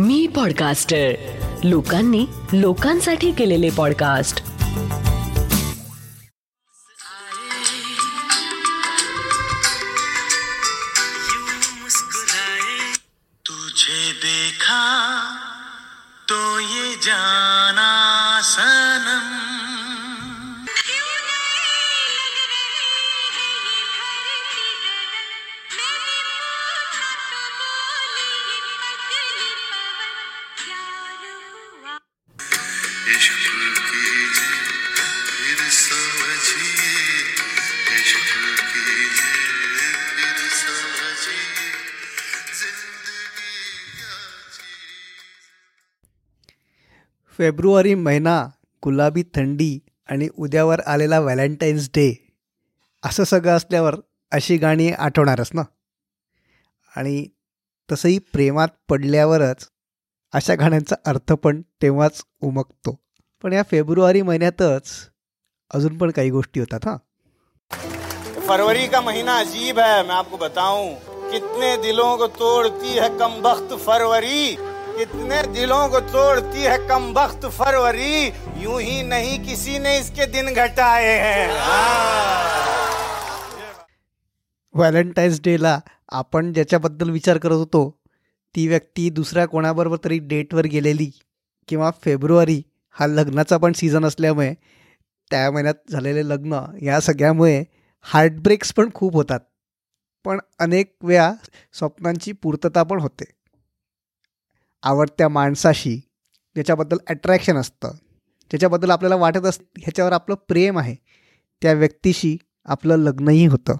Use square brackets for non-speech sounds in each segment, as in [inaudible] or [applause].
मी podcaster. लोकांनी लोकांसाठी केलेले पॉडकास्ट. फेब्रुवारी महिना गुलाबी थंडी आणि उद्यावर आलेला व्हॅलेंटाईन्स डे. असं सगळं असल्यावर अशी गाणी आठवणारच ना? आणि तसंही प्रेमात पडल्यावरच अशा गाण्यांचा अर्थ पण तेव्हाच उमगतो. पण या फेब्रुवारी महिन्यातच अजून पण काही गोष्टी होतात हां. फरवरी का महीना अजीब है मैं आपको बताऊं। कितने दिलों को तोड़ती है कमबख्त फरवरी। इतने दिलों को तोड़ती है कम वक्त फरवरी यूं ही नहीं किसी ने इसके दिन घटाए हैं। व्हॅलेंटाईन्स डेला आपण ज्याच्याबद्दल विचार करत होतो ती व्यक्ती दुसऱ्या कोणाबरोबर तरी डेटवर गेलेली किंवा फेब्रुवारी हा लग्नाचा पण सीझन असल्यामुळे त्या महिन्यात झालेले लग्न या सगळ्यामुळे हार्टब्रेक्स पण खूप होतात. पण अनेक वेळा स्वप्नांची पूर्तता पण होते. आवडत्या माणसाशी ज्याच्याबद्दल अट्रॅक्शन असतं ज्याच्याबद्दल आपल्याला वाटत असतं ह्याच्यावर आपलं प्रेम आहे त्या व्यक्तीशी आपलं लग्नही होतं.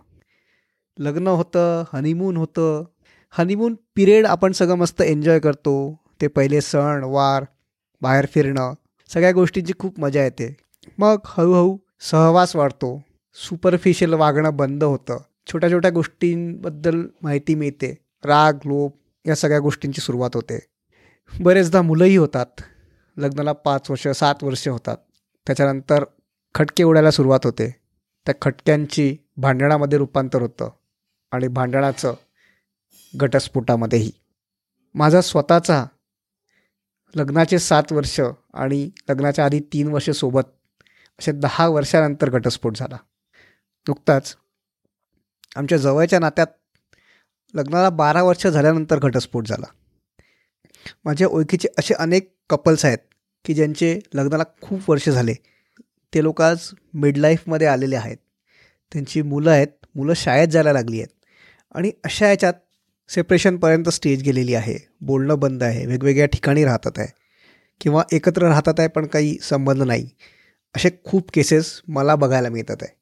लग्न होतं हनीमून होतं. हनीमून पिरियड आपण सगळं मस्त एन्जॉय करतो. ते पहिले सण वार बाहेर फिरणं सगळ्या गोष्टींची खूप मजा येते. मग हळूहळू सहवास वाढतो. सुपरफिशियल वागणं बंद होतं. छोट्या छोट्या गोष्टींबद्दल माहिती मिळते. राग लोभ या सगळ्या गोष्टींची सुरुवात होते. बरेचदा मुलंही होतात. लग्नाला पाच वर्ष सात वर्ष होतात. त्याच्यानंतर खटके उडायला सुरुवात होते. त्या खटक्यांची भांडणामध्ये रूपांतर होतं आणि भांडणाचं घटस्फोटामध्येही. माझा स्वतःचा लग्नाचे सात वर्ष आणि लग्नाच्या आधी तीन वर्ष सोबत असे दहा वर्षानंतर घटस्फोट झाला. नुकताच आमच्या जवळच्या नात्यात लग्नाला बारा वर्ष झाल्यानंतर घटस्फोट झाला. माझ्या ओळखीचे असे अनेक कपल्स आहेत की ज्यांचे लग्नाला खूप वर्ष झाले. ते लोक आज मिडलाईफमध्ये आलेले आहेत. त्यांची मुलं आहेत मुलं शाळेत जायला लागली आहेत. आणि अशा याच्यात सेपरेशनपर्यंत स्टेज गेलेली आहे. बोलणं बंद आहे वेगवेगळ्या ठिकाणी राहतात आहे. किंवा एकत्र राहतात आहे पण काही संबंध नाही. असे खूप केसेस मला बघायला मिळतात आहे.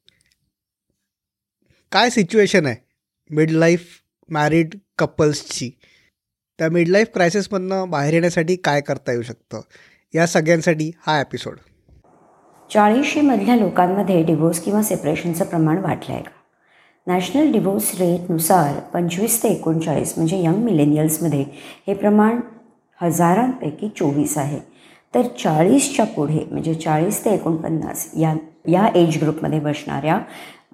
काय सिच्युएशन आहे मिड लाईफ मॅरिड कपल्सची त्या मिडलाईफ क्रायसिसमधनं बाहेर येण्यासाठी काय करता येऊ शकतं? या सगळ्यांसाठी हा एपिसोड चाळीशीमधल्या लोकांमध्ये डिवोर्स किंवा सेपरेशनचं प्रमाण वाढलं आहे का नॅशनल डिवोर्स रेटनुसार पंचवीस ते एकोणचाळीस म्हणजे यंग मिलेनियल्समध्ये हे प्रमाण हजारांपैकी चोवीस आहे. तर चाळीसच्या पुढे म्हणजे चाळीस ते एकोणपन्नास या या एज ग्रुपमध्ये बसणाऱ्या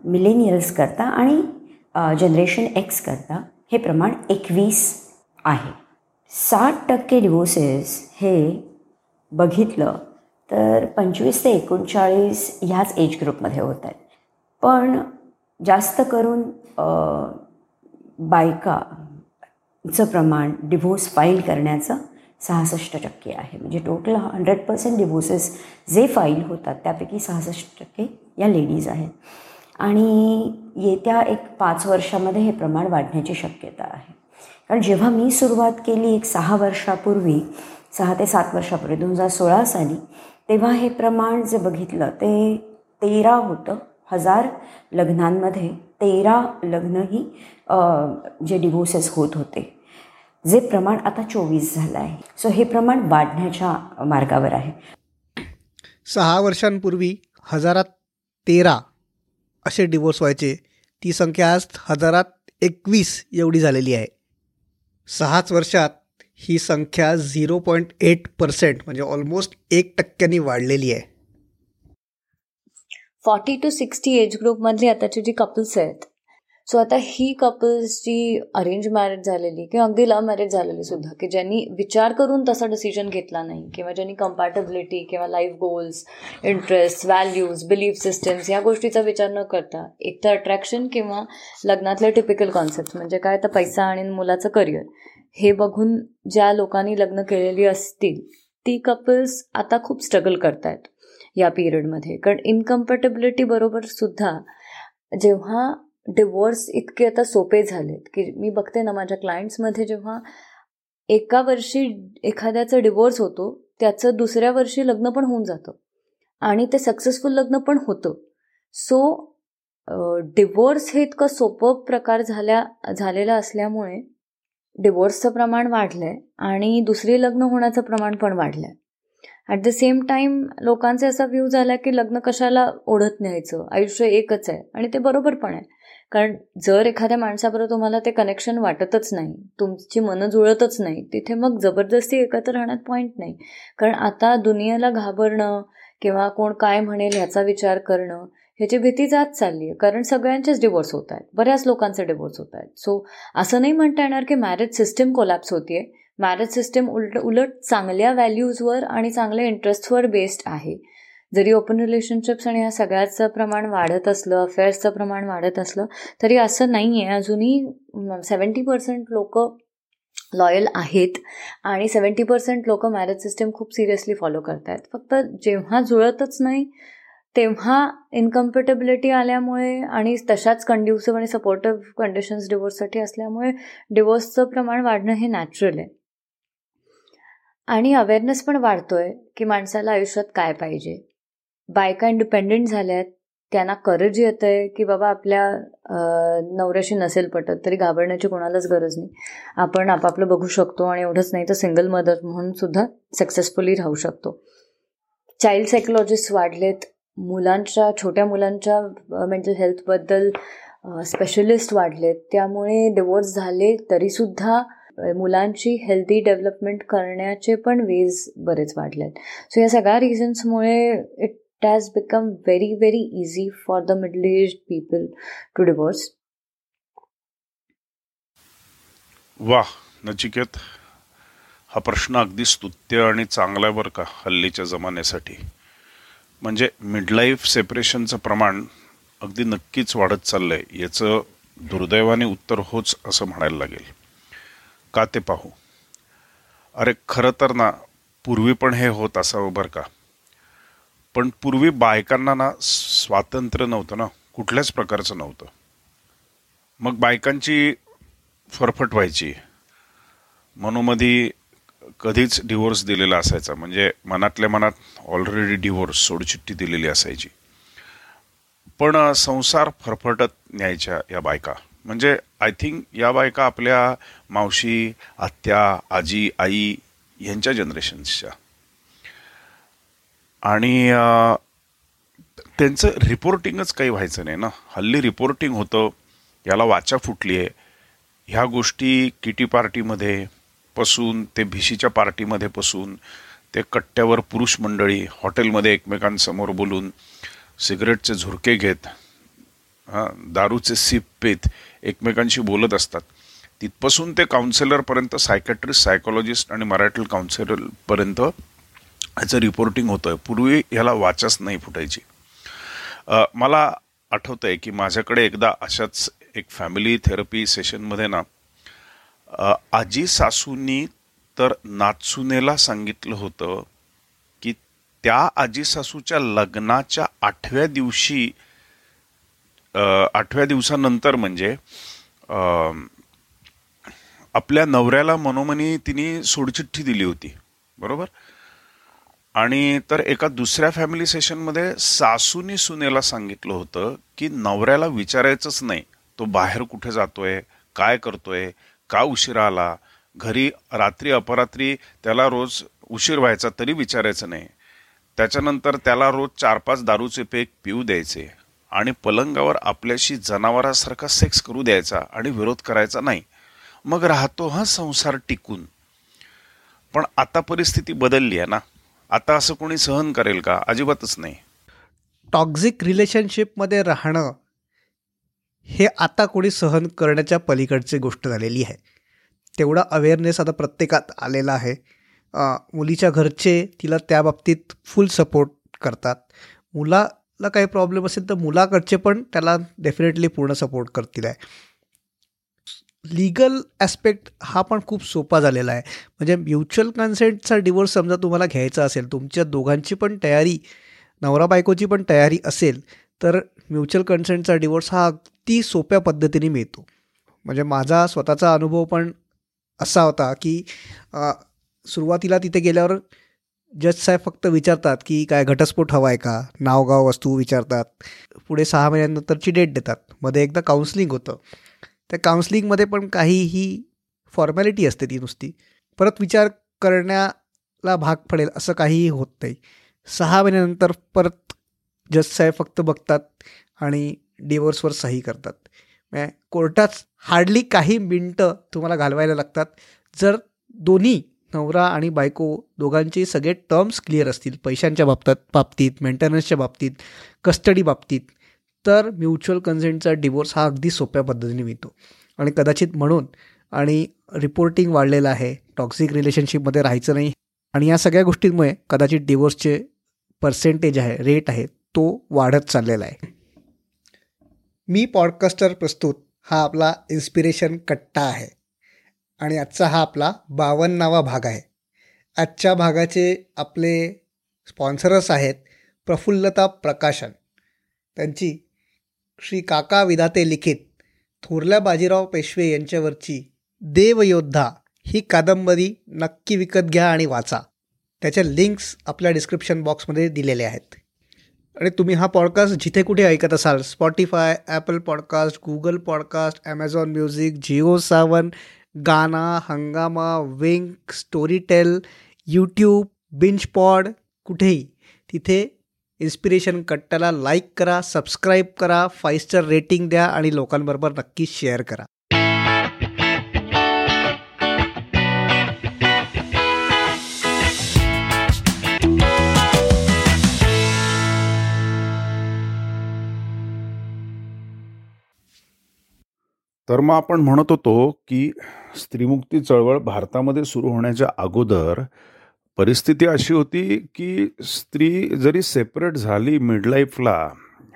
मिलेनियल्सकरता आणि जनरेशन एक्सकरता हे प्रमाण एकवीस आहे. साठ टक्के डिवोर्सेस हे बघितलं तर पंचवीस ते एकोणचाळीस ह्याच एज ग्रुपमध्ये होत आहेत. पण जास्त करून बायकाचं प्रमाण डिव्होर्स फाईल करण्याचं सहासष्ट टक्के आहे. म्हणजे टोटल हंड्रेड पर्सेंट डिव्होर्सेस जे फाईल होतात त्यापैकी सहासष्ट टक्के या लेडीज आहेत. आणि येत्या एक पाच वर्षामध्ये हे प्रमाण वाढण्याची शक्यता आहे. कारण जेव्हा मी सुरुवात केली एक सहा वर्षापूर्वी सहा ते सात वर्षापूर्वी दोन हजार सोळा साली तेव्हा हे प्रमाण जे बघितलं ते तेरा होतं हजार लग्नांमध्ये तेरा लग्नही जे डिवोर्सेस होत होते. जे प्रमाण आता चोवीस झालं आहे. सो हे प्रमाण वाढण्याच्या मार्गावर आहे. सहा वर्षांपूर्वी हजारात तेरा असे डिवोर्स व्हायचे. ती संख्या आज हजारात एकवीस एवढी झालेली आहे. सहाच वर्षात ही संख्या झिरो पॉईंट एट पर्सेंट म्हणजे ऑलमोस्ट एक टक्क्यांनी वाढलेली आहे. फॉर्टी टू सिक्स्टी एज ग्रुपमधली आताची जी कपल्स आहेत सो आता ही कपल्सची अरेंज मॅरेज झालेली किंवा अगदी लव्ह मॅरेज झालेली सुद्धा की ज्यांनी विचार करून तसा डिसिजन घेतला नाही किंवा ज्यांनी कम्पॅटेबिलिटी किंवा life goals interest values belief systems या गोष्टीचा विचार न करता एक तर अट्रॅक्शन किंवा लग्नातले टिपिकल कॉन्सेप्ट म्हणजे काय तर पैसा आणि मुलाचं करिअर हे बघून ज्या लोकांनी लग्न केलेली असतील ती कपल्स आता खूप स्ट्रगल करतायत या पिरियडमध्ये कारण इनकम्फर्टेबिलिटी बरोबर सुद्धा जेव्हा डिवोर्स इतके आता सोपे झालेत की मी बघते ना माझ्या क्लायंट्समध्ये जेव्हा एका वर्षी एखाद्याचं डिवोर्स होतो त्याचं दुसऱ्या वर्षी लग्न पण होऊन जातं आणि ते सक्सेसफुल लग्न पण होतं. सो डिवोर्स हे इतकं सोपं प्रकार झाल्या झालेला असल्यामुळे डिवोर्सचं प्रमाण वाढलं आहे आणि दुसरी लग्न होण्याचं प्रमाण पण वाढलं आहे ॲट द सेम टाईम लोकांचा असा व्ह्यू झाला की लग्न कशाला ओढत न्यायचं? आयुष्य एकच आहे आणि ते बरोबर पण आहे. कारण जर एखाद्या माणसाबरोबर तुम्हाला ते कनेक्शन वाटतच नाही तुमची मनं जुळतच नाही तिथे मग जबरदस्ती एकत्र राहण्यात पॉईंट नाही. कारण आता दुनियेला घाबरणं किंवा कोण काय म्हणेल ह्याचा विचार करणं ह्याची भीती जात चालली आहे कारण सगळ्यांचेच डिवोर्स होत आहेत. बऱ्याच लोकांचे डिवोर्स होत आहेत. सो असं नाही म्हणता येणार की मॅरेज सिस्टीम कोलॅप्स होतीये. मॅरेज सिस्टीम उलट उलट चांगल्या व्हॅल्यूजवर आणि चांगल्या इंटरेस्टवर बेस्ड आहे. जरी ओपन रिलेशनशिप्स आणि ह्या सगळ्याचं प्रमाण वाढत असलं अफेअर्सचं प्रमाण वाढत असलं तरी असं नाही आहे अजूनही सेवन्टी पर्सेंट लोक लॉयल आहेत आणि सेवन्टी पर्सेंट लोक मॅरेज सिस्टीम खूप सिरियसली फॉलो करत आहेत फक्त जेव्हा जुळतच नाही तेव्हा इनकम्फर्टेबिलिटी आल्यामुळे आणि तशाच कंड्युसिव्ह आणि सपोर्टिव्ह कंडिशन्स डिवोर्ससाठी असल्यामुळे डिवोर्सचं प्रमाण वाढणं हे नॅचरल आहे. आणि अवेअरनेस पण वाढतोय की माणसाला आयुष्यात काय पाहिजे. बायका इंडिपेंडेंट झाल्या आहेत त्यांना करज येत आहे की बाबा आपल्या नवऱ्याशी नसेल पटत तरी घाबरण्याची कोणालाच गरज नाही. आपण आपापलं बघू शकतो आणि एवढंच नाही तर सिंगल मदर म्हणून सुद्धा सक्सेसफुली राहू शकतो. चाइल्ड सायकोलॉजिस्ट वाढलेत. मुलांच्या छोट्या मुलांच्या मेंटल हेल्थबद्दल स्पेशलिस्ट वाढलेत. त्यामुळे डिवोर्स झाले तरीसुद्धा मुलांची हेल्दी डेव्हलपमेंट करण्याचे पण वेज बरेच वाढले आहेत सो या सगळ्या रिझन्समुळे it has become very very easy for the middle age people to divorce. वाह नचिकेत हा प्रश्न अगदी स्तुत्य आणि चांगला आहे बरं का हल्लीच्या जमान्यासाठी. म्हणजे मिडलाईफ सेपरेशनचं प्रमाण अगदी नक्कीच वाढत चाललंय याचं दुर्दैवाने उत्तर होच असं म्हणायला लागेल. का ते पाहू? अरे खरं तर ना पूर्वी पण हे होत असावं बरं का. पण पूर्वी बायकांना ना स्वातंत्र्य नव्हतं ना कुठल्याच प्रकारचं नव्हतं. मग बायकांची फरफट व्हायची. मनोमधी कधीच डिवोर्स दिलेला असायचा. म्हणजे मनातल्या मनात ऑलरेडी डिवोर्स सोडचिठ्ठी दिलेली असायची. पण संसार फरफटत न्यायच्या या बायका. म्हणजे आय थिंक या बायका आपल्या मावशी आत्या आजी आई यांच्या जनरेशन्सच्या आणि त्यांचं रिपोर्टिंगच काही व्हायचं नाही ना. हल्ली रिपोर्टिंग होतं याला वाचा फुटली आहे ह्या गोष्टी किटी पार्टीमध्ये पसून ते भिशीच्या पार्टीमध्ये पसून ते कट्ट्यावर पुरुष मंडळी हॉटेलमध्ये एकमेकांसमोर बोलून सिगरेटचे झुरके घेत हां दारूचे सीप पेत एकमेकांशी बोलत असतात. तिथपासून ते काउन्सिलरपर्यंत सायकॅट्रिस्ट सायकोलॉजिस्ट आणि मराठी काउन्सिलरपर्यंत ह्याचं रिपोर्टिंग होतं. आहे पूर्वी ह्याला वाचच नाही फुटायची. मला आठवतं आहे की माझ्याकडे एकदा अशाच एक फॅमिली थेरपी सेशनमध्ये ना आजी सासूंनी तर नाचुनेला सांगितलं होतं की त्या आजी सासूच्या लग्नाच्या आठव्या दिवशी आठव्या दिवसानंतर म्हणजे आपल्या नवऱ्याला मनोमनी तिने सोडचिठ्ठी दिली होती. बरोबर? आणि तर एका दुसऱ्या फॅमिली सेशनमध्ये सासूनी सुनेला सांगितलं होतं की नवऱ्याला विचारायचंच नाही तो बाहेर कुठे जातोय काय करतोय का उशिरा आला घरी रात्री अपरात्री त्याला रोज उशीर व्हायचा तरी विचारायचं नाही. त्याच्यानंतर त्याला रोज चार पाच दारूचे पेक पिऊ द्यायचे आणि पलंगावर आपल्याशी जनावरासारखा सेक्स करू द्यायचा आणि विरोध करायचा नाही. मग राहतो हा संसार टिकून. पण आता परिस्थिती बदलली आहे ना. आता असं कोणी सहन करेल का? अजिबातच नाही. टॉक्झिक रिलेशनशिपमध्ये राहणं हे आता कोणी सहन करण्याच्या पलीकडची गोष्ट झालेली आहे. तेवढा अवेअरनेस आता प्रत्येकात आलेला आहे. मुलीच्या घरचे तिला त्या बाबतीत फुल सपोर्ट करतात. मुलाला काही प्रॉब्लेम असेल तर मुलाकडचे पण त्याला डेफिनेटली पूर्ण सपोर्ट करतील आहे. लीगल ॲस्पेक्ट हा पण खूप सोपा झालेला आहे. म्हणजे म्युच्युअल कन्सेंटचा डिवोर्स समजा तुम्हाला घ्यायचा असेल तुमच्या दोघांची पण तयारी नवरा बायकोची पण तयारी असेल तर म्युच्युअल कन्सेंटचा डिवोर्स हा अगदी सोप्या पद्धतीने मिळतो. म्हणजे माझा स्वतःचा अनुभव पण असा होता की सुरुवातीला तिथे गेल्यावर जज साहेब फक्त विचारतात की काय घटस्फोट हवा आहे का? नावगाव वस्तू विचारतात. पुढे सहा महिन्यानंतरची डेट देतात. मध्ये एकदा काउन्सिलिंग होतं. त्या काउन्सिलिंगमध्ये पण काही ही फॉर्मॅलिटी असते ती नुसती. परत विचार करण्याला भाग पडेल असं काहीही होत नाही. सहा महिन्यानंतर परत जज साहेब फक्त बघतात आणि डिवोर्सवर सही करतात. म्हणजे कोर्टात हार्डली काही मिनटं तुम्हाला घालवायला लागतात. जर दोन्ही नवरा आणि बायको दोघांचे सगळे टर्म्स क्लिअर असतील पैशांच्या बाबतीत बाबतीत मेंटेनन्सच्या बाबतीत कस्टडी बाबतीत तर म्युच्युअल कन्सेंटचा डिवोर्स हा अगदी सोप्या पद्धतीने मिळतो. आणि कदाचित म्हणून आणि रिपोर्टिंग वाढलेलं आहे टॉक्सिक रिलेशनशिपमध्ये राहायचं नाही आणि या सगळ्या गोष्टींमुळे कदाचित डिवोर्सचे पर्सेंटेज आहे रेट आहे तो वाढत चाललेला आहे. मी पॉडकास्टर प्रस्तुत हा आपला इन्स्पिरेशन कट्टा आहे आणि आजचा हा आपला बावन्नावा भाग आहे. आजच्या भागाचे आपले स्पॉन्सरर्स आहेत प्रफुल्लता प्रकाशन. त्यांची श्री काका विधाते लिखित थोरल्या बाजीराव पेशवे यांच्यावरची देवयोद्धा ही कादंबरी नक्की विकत घ्या आणि वाचा. त्याच्या लिंक्स आपल्या डिस्क्रिप्शन बॉक्समध्ये दिलेल्या आहेत. आणि तुम्ही हा पॉडकास्ट जिथे कुठे ऐकत असाल Spotify Apple podcast Google podcast Amazon music Jio Saavn Gaana Hungama Wynk Storytel YouTube बिंच पॉड कुठेही तिथे इन्स्पिरेशन कट्टाला लाईक करा सबस्क्राईब करा फाईव्ह स्टार रेटिंग द्या आणि लोकांबरोबर नक्की शेअर करा. तर मग आपण म्हणत होतो की स्त्रीमुक्ती चळवळ भारतामध्ये सुरू होण्याच्या अगोदर परिस्थिती अशी होती की स्त्री जरी सेपरेट झाली मिडलाईफला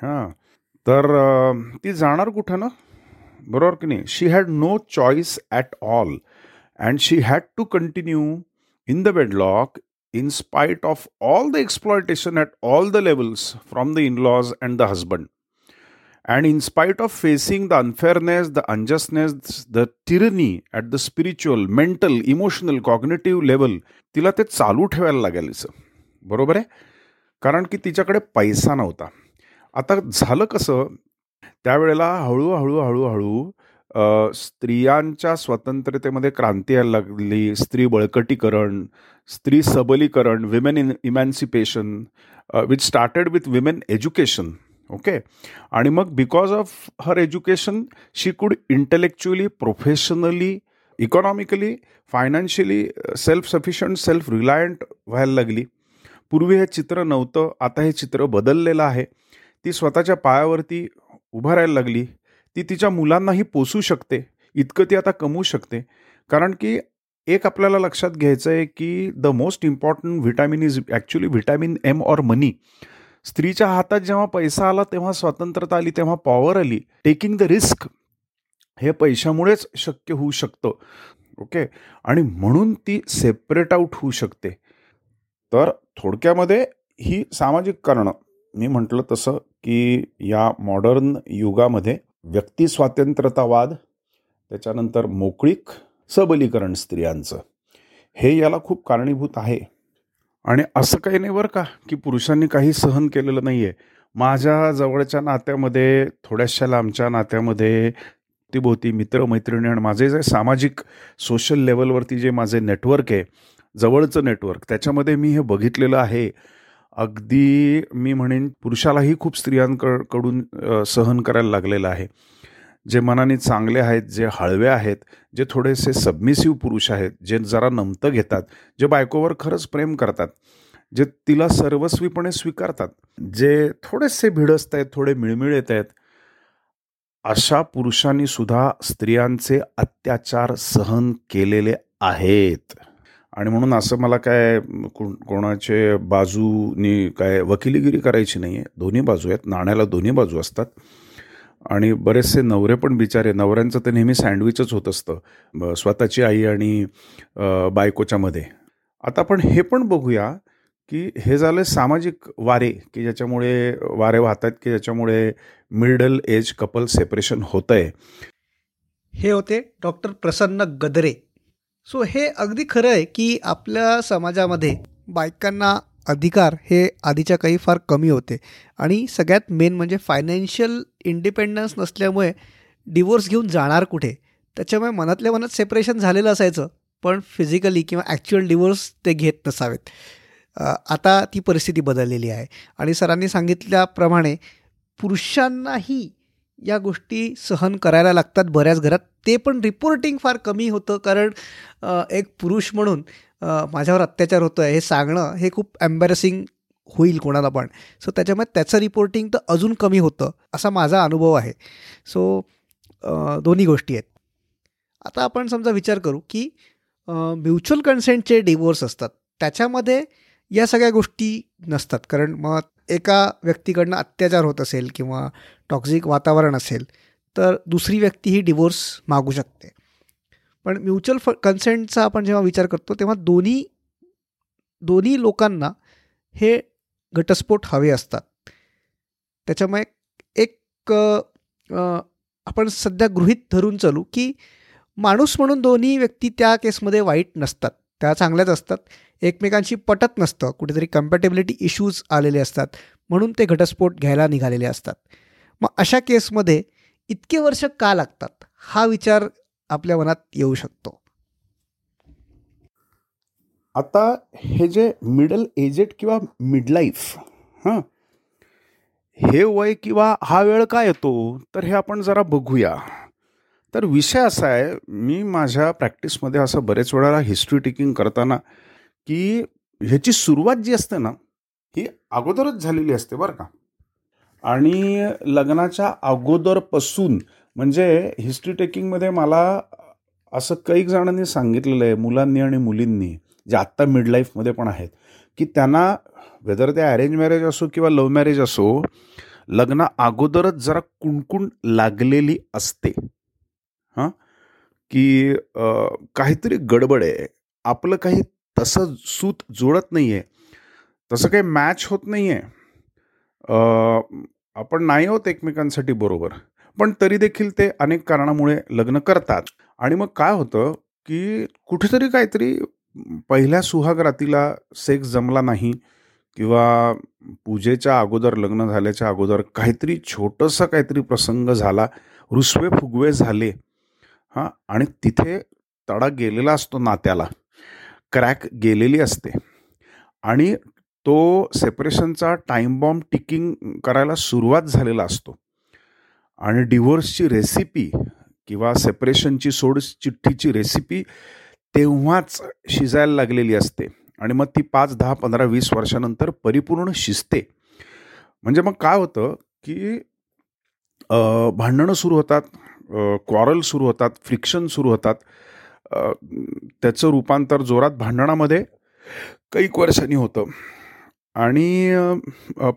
हाँ तर अं, ती जाणार कुठं ना? बरोबर की नाही? She had no choice at all and she had to continue in the wedlock in spite of all the exploitation at all the levels from the in laws and the husband. And in spite of facing the unfairness, the unjustness, the tyranny at the spiritual, mental, emotional, cognitive level, तिला ते चालू ठेवायला लागेल बरोबर आहे? कारण की तिच्याकडे पैसा नव्हता. आता झालं कसं? त्यावेळेला हळूहळू हळूहळू स्त्रियांच्या स्वतंत्रतेमध्ये क्रांती यायला लागली. स्त्री बळकटीकरण स्त्री सबलीकरण women in emancipation which started with women education okay आणि मग because of her education she could intellectually professionally economically financially self sufficient self reliant व्हायला लागली. पूर्वी हे चित्र नव्हतं आता हे चित्र बदललेलं आहे. ती स्वतःच्या पायावरती उभा राहायला लागली. ती तिच्या मुलांनाही पोसू शकते. इतकं ती आता कमवू शकते. कारण की एक आपल्याला लक्षात घ्यायचं आहे की the most important vitamin is actually vitamin M or money स्त्रीच्या हातात जेव्हा पैसा आला तेव्हा स्वतंत्रता आली तेव्हा पॉवर आली. टेकिंग द रिस्क हे पैशामुळेच शक्य होऊ शकतं. ओके आणि म्हणून ती सेपरेट आऊट होऊ शकते. तर थोडक्यामध्ये ही सामाजिक कारणं. मी म्हटलं तसं की या मॉडर्न युगामध्ये व्यक्ती स्वातंत्र्यतावाद त्याच्यानंतर मोकळीक सबलीकरण स्त्रियांचं. हे याला खूप कारणीभूत आहे. आणि असं काही नाही बरं का की पुरुषांनी काही सहन केलेलं नाही आहे माझ्या जवळच्या नात्यामध्ये थोड्याशा लांबच्या नात्यामध्ये ती भोवती मित्रमैत्रिणी आणि माझे जे सामाजिक सोशल लेवलवरती जे माझे नेटवर्क आहे जवळचं नेटवर्क त्याच्यामध्ये मी हे बघितलेलं आहे. अगदी मी म्हणेन पुरुषालाही खूप स्त्रियांकडून सहन करायला लागलेलं आहे. जे मनाने चांगले आहेत जे हळवे आहेत जे थोडेसे सबमिसिव्ह पुरुष आहेत जे जरा नमतं घेतात जे बायकोवर खरंच प्रेम करतात जे तिला सर्वस्वीपणे स्वीकारतात जे थोडेसे भिडस्त आहेत थोडे मिळमिळेत आहेत अशा पुरुषांनी सुद्धा स्त्रियांचे अत्याचार सहन केलेले आहेत. आणि म्हणून असं मला काय कोण कोणाचे बाजूनी काय वकिलीगिरी करायची नाही आहे दोन्ही बाजू आहेत. नाण्याला दोन्ही बाजू असतात. आणि बरेचसे नवरे पण बिचारे नवऱ्यांचं तर नेहमी सँडविचच होत असतं. स्वतःची आई आणि बायकोच्यामध्ये बायकोच्या मध्ये. आता आपण हे पण बघूया की हे झालं सामाजिक वारे की ज्याच्यामुळे वारे वाहत आहेत की ज्याच्यामुळे मिडल एज कपल सेपरेशन होतं आहे हे होते डॉक्टर प्रसन्न गदरे. सो हे अगदी खरं आहे की आपल्या समाजामध्ये बायकांना अधिकार हे आधीच्या काही फार कमी होते. आणि सगळ्यात मेन म्हणजे फायनान्शियल इंडिपेंडन्स नसल्यामुळे डिवोर्स घेऊन जाणार कुठे? त्याच्यामुळे मनातल्या मनात सेपरेशन झालेलं असायचं पण फिजिकली किंवा ॲक्च्युअल डिवोर्स ते घेत नसावेत. आता ती परिस्थिती बदललेली आहे. आणि सरांनी सांगितल्याप्रमाणे पुरुषांनाही या गोष्टी सहन करायला लागतात बऱ्याच घरात. ते पण रिपोर्टिंग फार कमी होतं कारण एक पुरुष म्हणून माझ्यावर अत्याचार होतो आहे हे सांगणं हे खूप एम्बॅरसिंग होईल कोणाला पण. सो त्याच्यामुळे त्याचं रिपोर्टिंग तर अजून कमी होतं असा माझा अनुभव आहे. सो दोन्ही गोष्टी आहेत. आता आपण समजा विचार करू की म्युच्युअल कन्सेंटचे डिवोर्स असतात. त्याच्यामध्ये या सगळ्या गोष्टी नसतात. कारण मग एका व्यक्तीकडनं अत्याचार होत असेल किंवा टॉक्झिक वातावरण असेल तर दुसरी व्यक्ती ही डिवोर्स मागू शकते. पण म्युच्युअल फ कन्सेंटचा आपण जेव्हा विचार करतो तेव्हा दोन्ही दोन्ही लोकांना हे घटस्फोट हवे असतात. त्याच्यामुळे एक आपण सध्या गृहीत धरून चालू की माणूस म्हणून दोन्ही व्यक्ती त्या केसमध्ये वाईट नसतात. त्या चांगल्याच असतात. एकमेकांशी पटत नसतं. कुठेतरी कम्पॅटेबिलिटी इश्यूज आलेले असतात. म्हणून ते घटस्फोट घ्यायला निघालेले असतात. मग अशा केसमध्ये इतके वर्ष का लागतात? हा विचार आपल्या मनात येऊ शकतो. आता हे जे मिडल एजेड किंवा मिडलाईफ हां? हे वय किंवा हा वेळ काय येतो तर हे आपण जरा बघूया. तर विषय असा आहे मी माझ्या प्रॅक्टिसमध्ये असं बरेच वेळाला हिस्ट्री टेकिंग करताना की ह्याची सुरुवात जी असते ना ही अगोदरच झालेली असते बरं का. आणि लग्नाच्या अगोदरपासून म्हणजे हिस्ट्री टेकिंगमध्ये मला असं कैक जणांनी सांगितलेलं आहे मुलांनी आणि मुलींनी जे आत्ता मिडलाईफमध्ये पण आहेत की त्यांना वेदर ते अरेंज मॅरेज असो किंवा लव्ह मॅरेज असो लग्ना अगोदरच जरा कुणकुण लागलेली असते. हां? की काहीतरी गडबड आहे आपलं काही तसं सूत जुळत नाही आहे तसं काही मॅच होत नाही आहे आपण नाही होत एकमेकांसाठी बरोबर. पण तरी देखील ते अनेक कारणामुळे लग्न करतात. आणि मग काय होतं की कुठेतरी काहीतरी पहिल्या सुहागरातीला सेक्स जमला नाही किंवा पूजेच्या अगोदर लग्न झाल्याच्या अगोदर काहीतरी छोटंसं काहीतरी प्रसंग झाला रुसवे फुगवे झाले. हां आणि तिथे तडा गेलेला असतो नात्याला. क्रॅक गेलेली असते. आणि तो सेपरेशनचा टाईम बॉम्ब टिकिंग करायला सुरुवात झालेला असतो. आणि डिव्होर्सची रेसिपी किंवा सेपरेशनची सोड चिठ्ठीची रेसिपी तेव्हाच शिजायला लागलेली असते. आणि मग ती पाच दहा पंधरा वीस वर्षानंतर परिपूर्ण शिजते. म्हणजे मग काय होतं की भांडणं सुरू होतात क्वारल सुरू होतात फ्रिक्शन सुरू होतात. त्याचं रूपांतर जोरात भांडणामध्ये कैक वर्षांनी होतं. आणि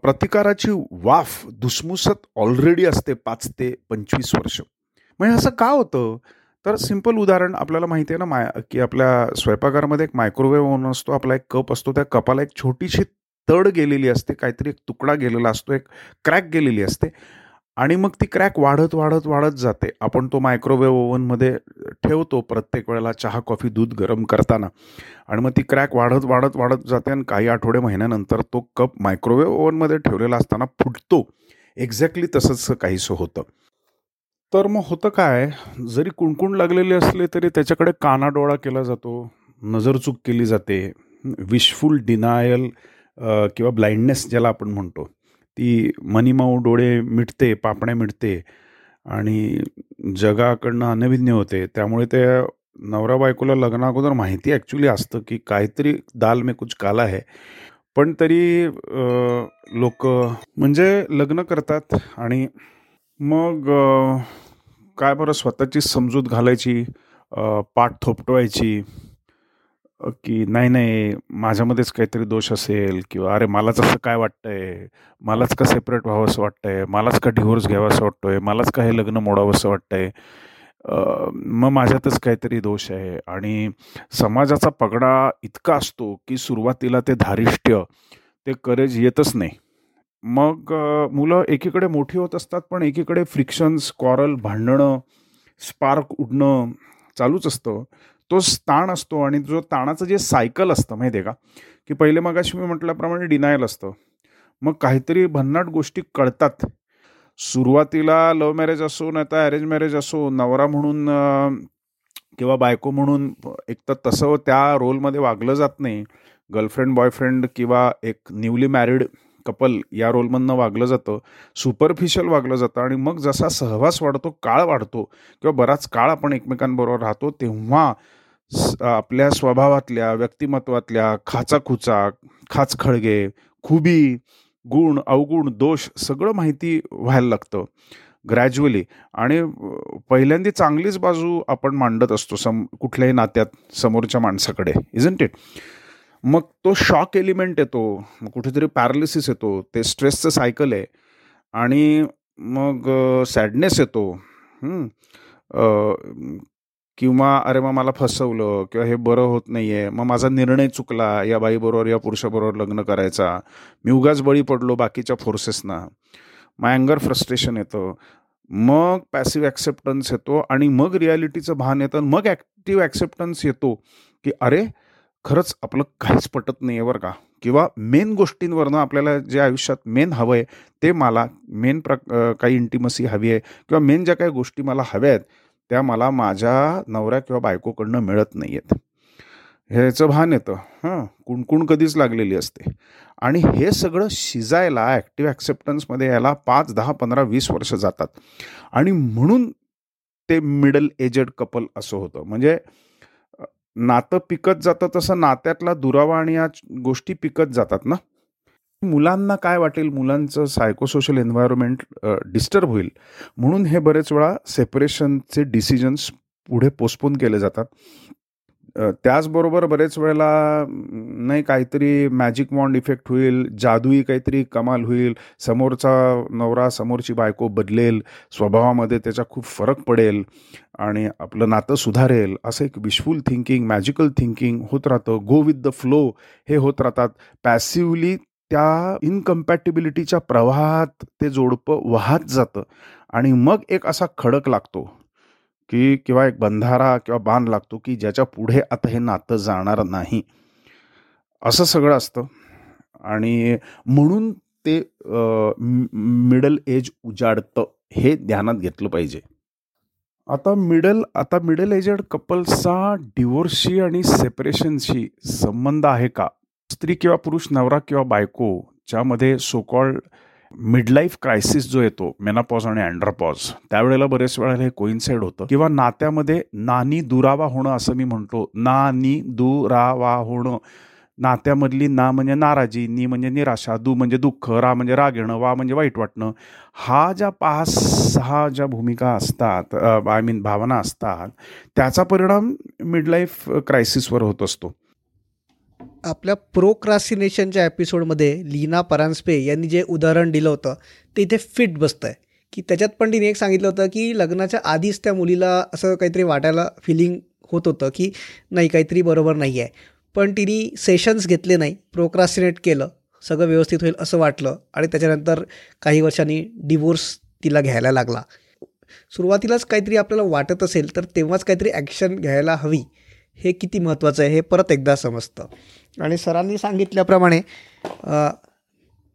प्रतिकाराची वाफ दुसमुसत ऑलरेडी असते पाच ते पंचवीस वर्ष. म्हणजे असं का होतं? तर सिंपल उदाहरण आपल्याला माहिती आहे ना माय की आपल्या स्वयंपाकघरामध्ये एक मायक्रोवेव्ह ओन असतो आपला एक कप असतो त्या कपाला एक छोटीशी तड गेलेली असते काहीतरी एक तुकडा गेलेला असतो एक क्रॅक गेलेली असते. आणि मग ती क्रॅक वाढत वाढत वाढत जाते. आपण तो मायक्रोवेव्ह ओव्हनमध्ये ठेवतो प्रत्येक वेळेला चहा कॉफी दूध गरम करताना. आणि मग ती क्रॅक वाढत वाढत वाढत जाते आणि काही आठवडे महिन्यानंतर तो कप मायक्रोवेव्ह ओव्हनमध्ये ठेवलेला असताना फुटतो. एक्झॅक्टली तसंच काहीसं होतं. तर मग होतं काय? जरी कुणकुण लागलेले असले तरी त्याच्याकडे कानाडोळा केला जातो नजरचूक केली जाते विशफुल डिनायल किंवा ब्लाइंडनेस ज्याला आपण म्हणतो. ती मनीमाऊ डोळे मिटते पापण्या मिटते आणि जगाकडनं अनभिज्ञ होते. त्यामुळे त्या नवरा बायकोला लग्नाअगोदर माहिती ॲक्च्युली असतं की काहीतरी दाल मे कुछ काला आहे पण तरी लोक म्हणजे लग्न करतात आणि मग काय बरं स्वतःची समजूत घालायची पाठ थोपटवायची की नाही नाही माझ्यामध्येच काहीतरी दोष असेल किंवा अरे मलाच असं काय वाटतंय? मलाच का सेपरेट व्हावं असं वाटतंय? मलाच का डिव्होर्स घ्यावा असं वाटतोय? मलाच का हे लग्न मोडावं असं वाटतंय? मग माझ्यातच काहीतरी दोष आहे. आणि समाजाचा पगडा इतका असतो की सुरुवातीला ते धारिष्ट्य ते करेज येतच नाही. मग मुलं एकीकडे मोठी होत असतात पण एकीकडे फ्रिक्शन्स कॉरल भांडणं स्पार्क उडणं चालूच असतं. तो ताण असतो आणि जो ताणाचं जे सायकल असतं माहिती आहे का? की पहिले मगाशी मी म्हटल्याप्रमाणे डिनायल असतं. मग काहीतरी भन्नाट गोष्टी कळतात. सुरुवातीला लव्ह मॅरेज असो नाही तर अरेंज मॅरेज असो नवरा म्हणून किंवा बायको म्हणून एक तर तसं त्या रोलमध्ये वागलं जात नाही. गर्लफ्रेंड बॉयफ्रेंड किंवा एक न्यूली मॅरिड कपल या रोलमधनं वागलं जातं. सुपरफिशियल वागलं जातं आणि मग जसा सहवास वाढतो काळ वाढतो किंवा बराच काळ आपण एकमेकांबरोबर राहतो तेव्हा आपल्या स्वभावातल्या व्यक्तिमत्वातल्या खाचाखुचा खाचखळगे खुबी गुण अवगुण दोष सगळं माहिती व्हायला लागतं. ग्रॅज्युअली आणि पहिल्यांदी पहिल्यांदा चांगलीच बाजू आपण मांडत असतो सम कुठल्याही नात्यात समोरच्या माणसाकडे इजंट इट मग तो शॉक एलिमेंट येतो मग कुठेतरी पॅरालिसिस येतो ते स्ट्रेसचं सायकल आहे. आणि मग सॅडनेस येतो. किंवा अरे मग मला फसवलं किंवा हे बरं होत नाही आहे मग माझा निर्णय चुकला या बाईबरोबर या पुरुषाबरोबर लग्न करायचा. मी उगाच बळी पडलो बाकीच्या फोर्सेसना. मग अँगर फ्रस्ट्रेशन येतं. मग पॅसिव्ह ॲक्सेप्टन्स येतो आणि मग रियालिटीचं भान येतं मग ॲक्टिव्ह ॲक्सेप्टन्स येतो की अरे खरंच आपलं काहीच पटत नाही आहे बरं का. किंवा मेन गोष्टींवरनं आपल्याला जे आयुष्यात मेन हवं आहे ते मला मेन प्र काही इंटिमसी हवी आहे किंवा मेन ज्या काही गोष्टी मला हव्या आहेत त्या मला माझ्या नवऱ्या किंवा बायकोकडनं मिळत नाही आहेत ह्याचं भान येतं. हां कुणकुण कधीच लागलेली असते. आणि हे सगळं शिजायला ॲक्टिव्ह ॲक्सेप्टन्समध्ये यायला पाच दहा पंधरा वीस वर्ष जातात. आणि म्हणून ते मिडल एजेड कपल असं होतं. म्हणजे नातं पिकत जातं तसं नात्यातला दुरावा आणि या गोष्टी पिकत जातात ना? मुलांना काय वाटेल? मुलांचं सायकोसोशल एन्व्हायरमेंट डिस्टर्ब होईल. म्हणून हे बरेच वेळा सेपरेशनचे डिसिजन्स पुढे पोस्टपोन केले जातात. त्याचबरोबर बरेच वेळेला नाही काहीतरी मॅजिक वॉन्ड इफेक्ट होईल जादुई काहीतरी कमाल होईल समोरचा नवरा समोरची बायको बदलेल स्वभावामध्ये त्याचा खूप फरक पडेल आणि आपलं नातं सुधारेल असं एक विशफुल थिंकिंग मॅजिकल थिंकिंग होत राहतं. गो विथ द फ्लो हे होत राहतात. पॅसिवली त्या इनकम्पॅटिबिलिटीच्या प्रवाहात ते जोडपं वाहत जातं. आणि मग एक असा खडक लागतो की किंवा एक बंधारा किंवा बांध लागतो की ज्याच्या पुढे आता हे नातं जाणार नाही. असं सगळं असतं. आणि म्हणून ते मिडल एज उजाडतं हे ध्यानात घेतलं पाहिजे. आता मिडल आता मिडल एजेड कपल्सचा डिवोर्सशी आणि सेपरेशनशी संबंध आहे का? स्त्री किंवा पुरुष नवरा किंवा बायको ज्यामध्ये सोकॉल्ड मिडलाईफ क्रायसिस जो येतो मेनापॉज आणि अँड्रापॉज त्यावेळेला बरेच वेळेला हे कोइन्साइड होतं. किंवा नात्यामध्ये नानी दुरावा होणं असं मी म्हणतो. नानी दुरावा होणं. नात्यामधली ना म्हणजे नाराजी नी म्हणजे निराशा दू म्हणजे दुःख रा म्हणजे राग येणं वा म्हणजे वाईट वाटणं हा ज्या पाच सहा ज्या भूमिका असतात आय मीन भावना असतात त्याचा परिणाम मिडलाईफ क्रायसिसवर होत असतो. आपल्या प्रोक्रासिनेशनच्या एपिसोडमध्ये लीना परांजपे यांनी जे उदाहरण दिलं होतं ते इथे फिट बसतं आहे की त्याच्यात पण तिने एक सांगितलं होतं की लग्नाच्या आधीच त्या मुलीला असं काहीतरी वाटायला फिलिंग होत होतं की नाही काहीतरी बरोबर नाही आहे पण तिने सेशन्स घेतले नाही प्रोक्रासिनेट केलं सगळं व्यवस्थित होईल असं वाटलं आणि त्याच्यानंतर काही वर्षांनी डिवोर्स तिला घ्यायला लागला. सुरुवातीलाच काहीतरी आपल्याला वाटत असेल तर तेव्हाच काहीतरी ॲक्शन घ्यायला हवी. हे किती महत्त्वाचं आहे हे परत एकदा समजतं. आणि सरांनी सांगितल्याप्रमाणे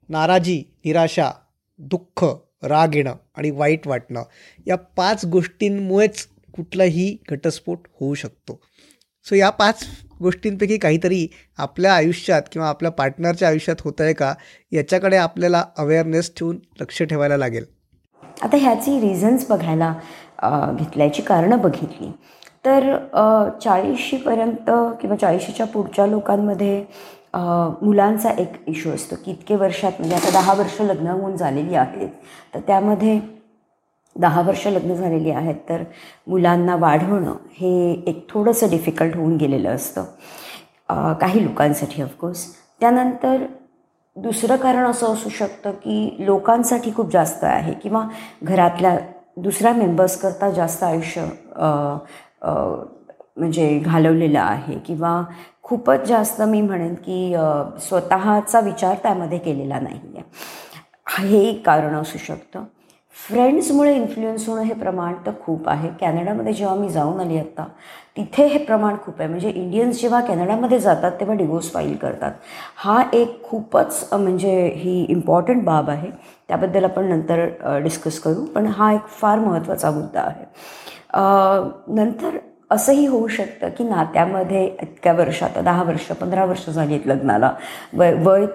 नाराजी निराशा दुःख राग येणं आणि वाईट वाटणं या पाच गोष्टींमुळेच कुठलाही घटस्फोट होऊ शकतो. सो या पाच गोष्टींपैकी काहीतरी आपल्या आयुष्यात किंवा आपल्या पार्टनरच्या आयुष्यात होतं आहे का? याच्याकडे आपल्याला अवेअरनेस ठेवून लक्ष ठेवायला लागेल. आता ह्याची रिझन्स बघायला घेतल्याची कारणं बघितली. तर चाळीशीपर्यंत किंवा चाळीशीच्या पुढच्या लोकांमध्ये मुलांचा एक इश्यू असतो. की इतके वर्षात म्हणजे आता दहा वर्ष लग्न होऊन झालेली आहेत. तर त्यामध्ये दहा वर्ष लग्न झालेली आहेत. तर मुलांना वाढवणं हे एक थोडंसं डिफिकल्ट होऊन गेलेलं असतं. काही लोकांसाठी ऑफकोर्स त्यानंतर दुसरं कारण असं असू शकतं की लोकांसाठी खूप जास्त आहे. किंवा घरातल्या दुसऱ्या मेंबर्सकरता जास्त आयुष्य म्हणजे घालवलेलं आहे किंवा खूपच जास्त मी म्हणेन की स्वतःचा विचार त्यामध्ये केलेला नाही आहे हे एक कारण असू शकतं. फ्रेंड्समुळे इन्फ्लुएन्स होणं हे प्रमाण तर खूप आहे. कॅनडामध्ये जेव्हा मी जाऊन आली आत्ता तिथे हे प्रमाण खूप आहे. म्हणजे इंडियन्स जेव्हा कॅनडामध्ये जातात तेव्हा डिवोर्स फाईल करतात. हा एक खूपच म्हणजे ही इम्पॉर्टंट बाब आहे. त्याबद्दल आपण नंतर डिस्कस करू. पण हा एक फार महत्त्वाचा मुद्दा आहे. नंतर असंही होऊ शकतं की नात्यामध्ये इतक्या वर्षात दहा वर्ष पंधरा वर्ष झाली आहेत लग्नाला वय वय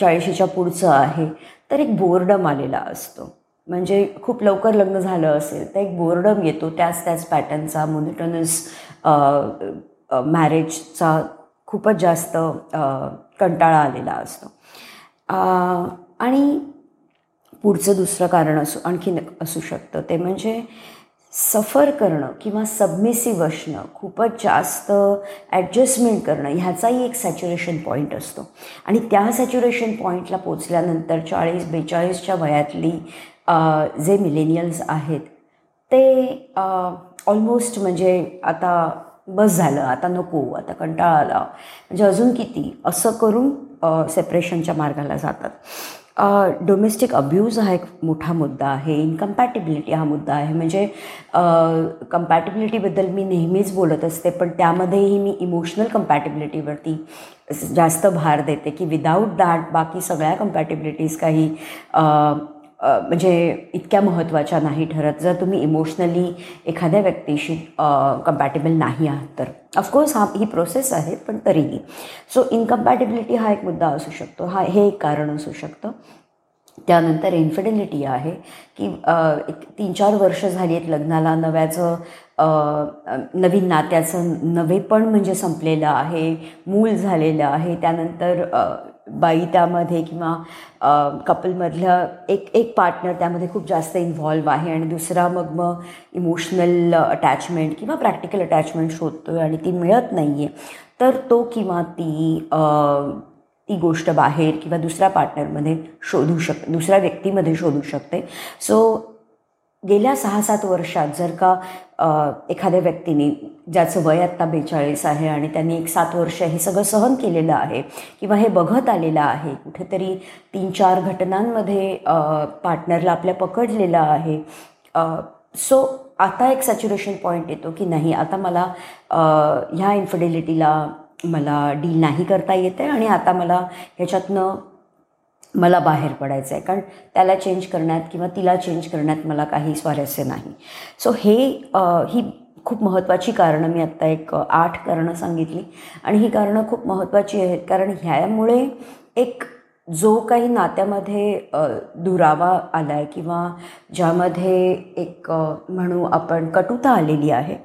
चाळीशीच्या पुढचं आहे तर एक बोर्डम आलेला असतो. म्हणजे खूप लवकर लग्न झालं असेल तर एक बोर्डम येतो त्याच त्याच पॅटर्नचा मोनिटोनस मॅरेजचा खूपच जास्त कंटाळा आलेला असतो. आणि पुढचं दुसरं कारण असू आणखीन असू शकतं ते म्हणजे सफर करणं किंवा सबमिसिव्ह असणं खूपच जास्त ॲडजस्टमेंट करणं ह्याचाही एक सॅच्युरेशन पॉईंट असतो. आणि त्या सॅच्युरेशन पॉईंटला पोचल्यानंतर चाळीस बेचाळीसच्या वयातली जे मिलेनियल्स आहेत ते ऑलमोस्ट म्हणजे आता बस झालं आता नको आता कंटाळा आला. म्हणजे अजून किती? असं करून सेपरेशनच्या मार्गाला जातात. डोमेस्टिक अब्यूज हा एक मोठा मुद्दा आहे. इनकम्पॅटेबिलिटी हा मुद्दा आहे. म्हणजे कम्पॅटेबिलिटीबद्दल मी नेहमीच बोलत असते पण त्यामध्येही मी इमोशनल कम्पॅटेबिलिटीवरती जास्त भार देते की विदाऊट दॅट बाकी सगळ्या कम्पॅटेबिलिटीज काही म्हणजे इतक्या महत्त्वाच्या नाही ठरत. जर तुम्ही इमोशनली एखाद्या व्यक्तीशी कम्पॅटेबल नाही आहात तर. ऑफकोर्स हा ही प्रोसेस आहे पण तरीही. सो इनकम्पॅटेबिलिटी हा एक मुद्दा असू शकतो. हा हे एक कारण असू शकतं. त्यानंतर इन्फिडेलिटी आहे की एक तीन चार वर्ष झाली आहेत लग्नाला नव्याचं नवीन नात्याचं नवेपण म्हणजे संपलेलं आहे मूल झालेलं आहे. त्यानंतर बाई त्यामध्ये किंवा कपलमधलं एक एक पार्टनर त्यामध्ये खूप जास्त इन्व्हॉल्व आहे आणि दुसरा मग मग इमोशनल अटॅचमेंट किंवा प्रॅक्टिकल अटॅचमेंट शोधतो आहे आणि ती मिळत नाही आहे तर तो किंवा ती ती गोष्ट बाहेर किंवा दुसऱ्या पार्टनरमध्ये शोधू शक दुसऱ्या व्यक्तीमध्ये शोधू शकते. सो गेल्या सहा सात वर्षात जर का एखाद्या व्यक्तीने ज्याचं वय आत्ता बेचाळीस आहे आणि त्यांनी एक सात वर्ष हे सगळं सहन केलेलं आहे किंवा हे बघत आलेलं आहे कुठेतरी तीन चार घटनांमध्ये पार्टनरला आपल्या पकडलेलं आहे सो आता एक सॅच्युरेशन पॉईंट येतो की नाही आता मला ह्या इन्फिडेलिटीला मला डील नाही करता येते आणि आता मला ह्याच्यातनं मला बाहेर पडायचं आहे कारण त्याला चेंज करण्यात किंवा तिला चेंज करण्यात मला काही स्वारस्य नाही. सो हे ही खूप महत्त्वाची कारणं मी आत्ता एक आठ कारणं सांगितली. आणि ही कारणं खूप महत्त्वाची आहेत. कारण ह्यामुळे एक जो काही नात्यामध्ये दुरावा आला आहे किंवा ज्यामध्ये एक म्हणू आपण कटुता आलेली आहे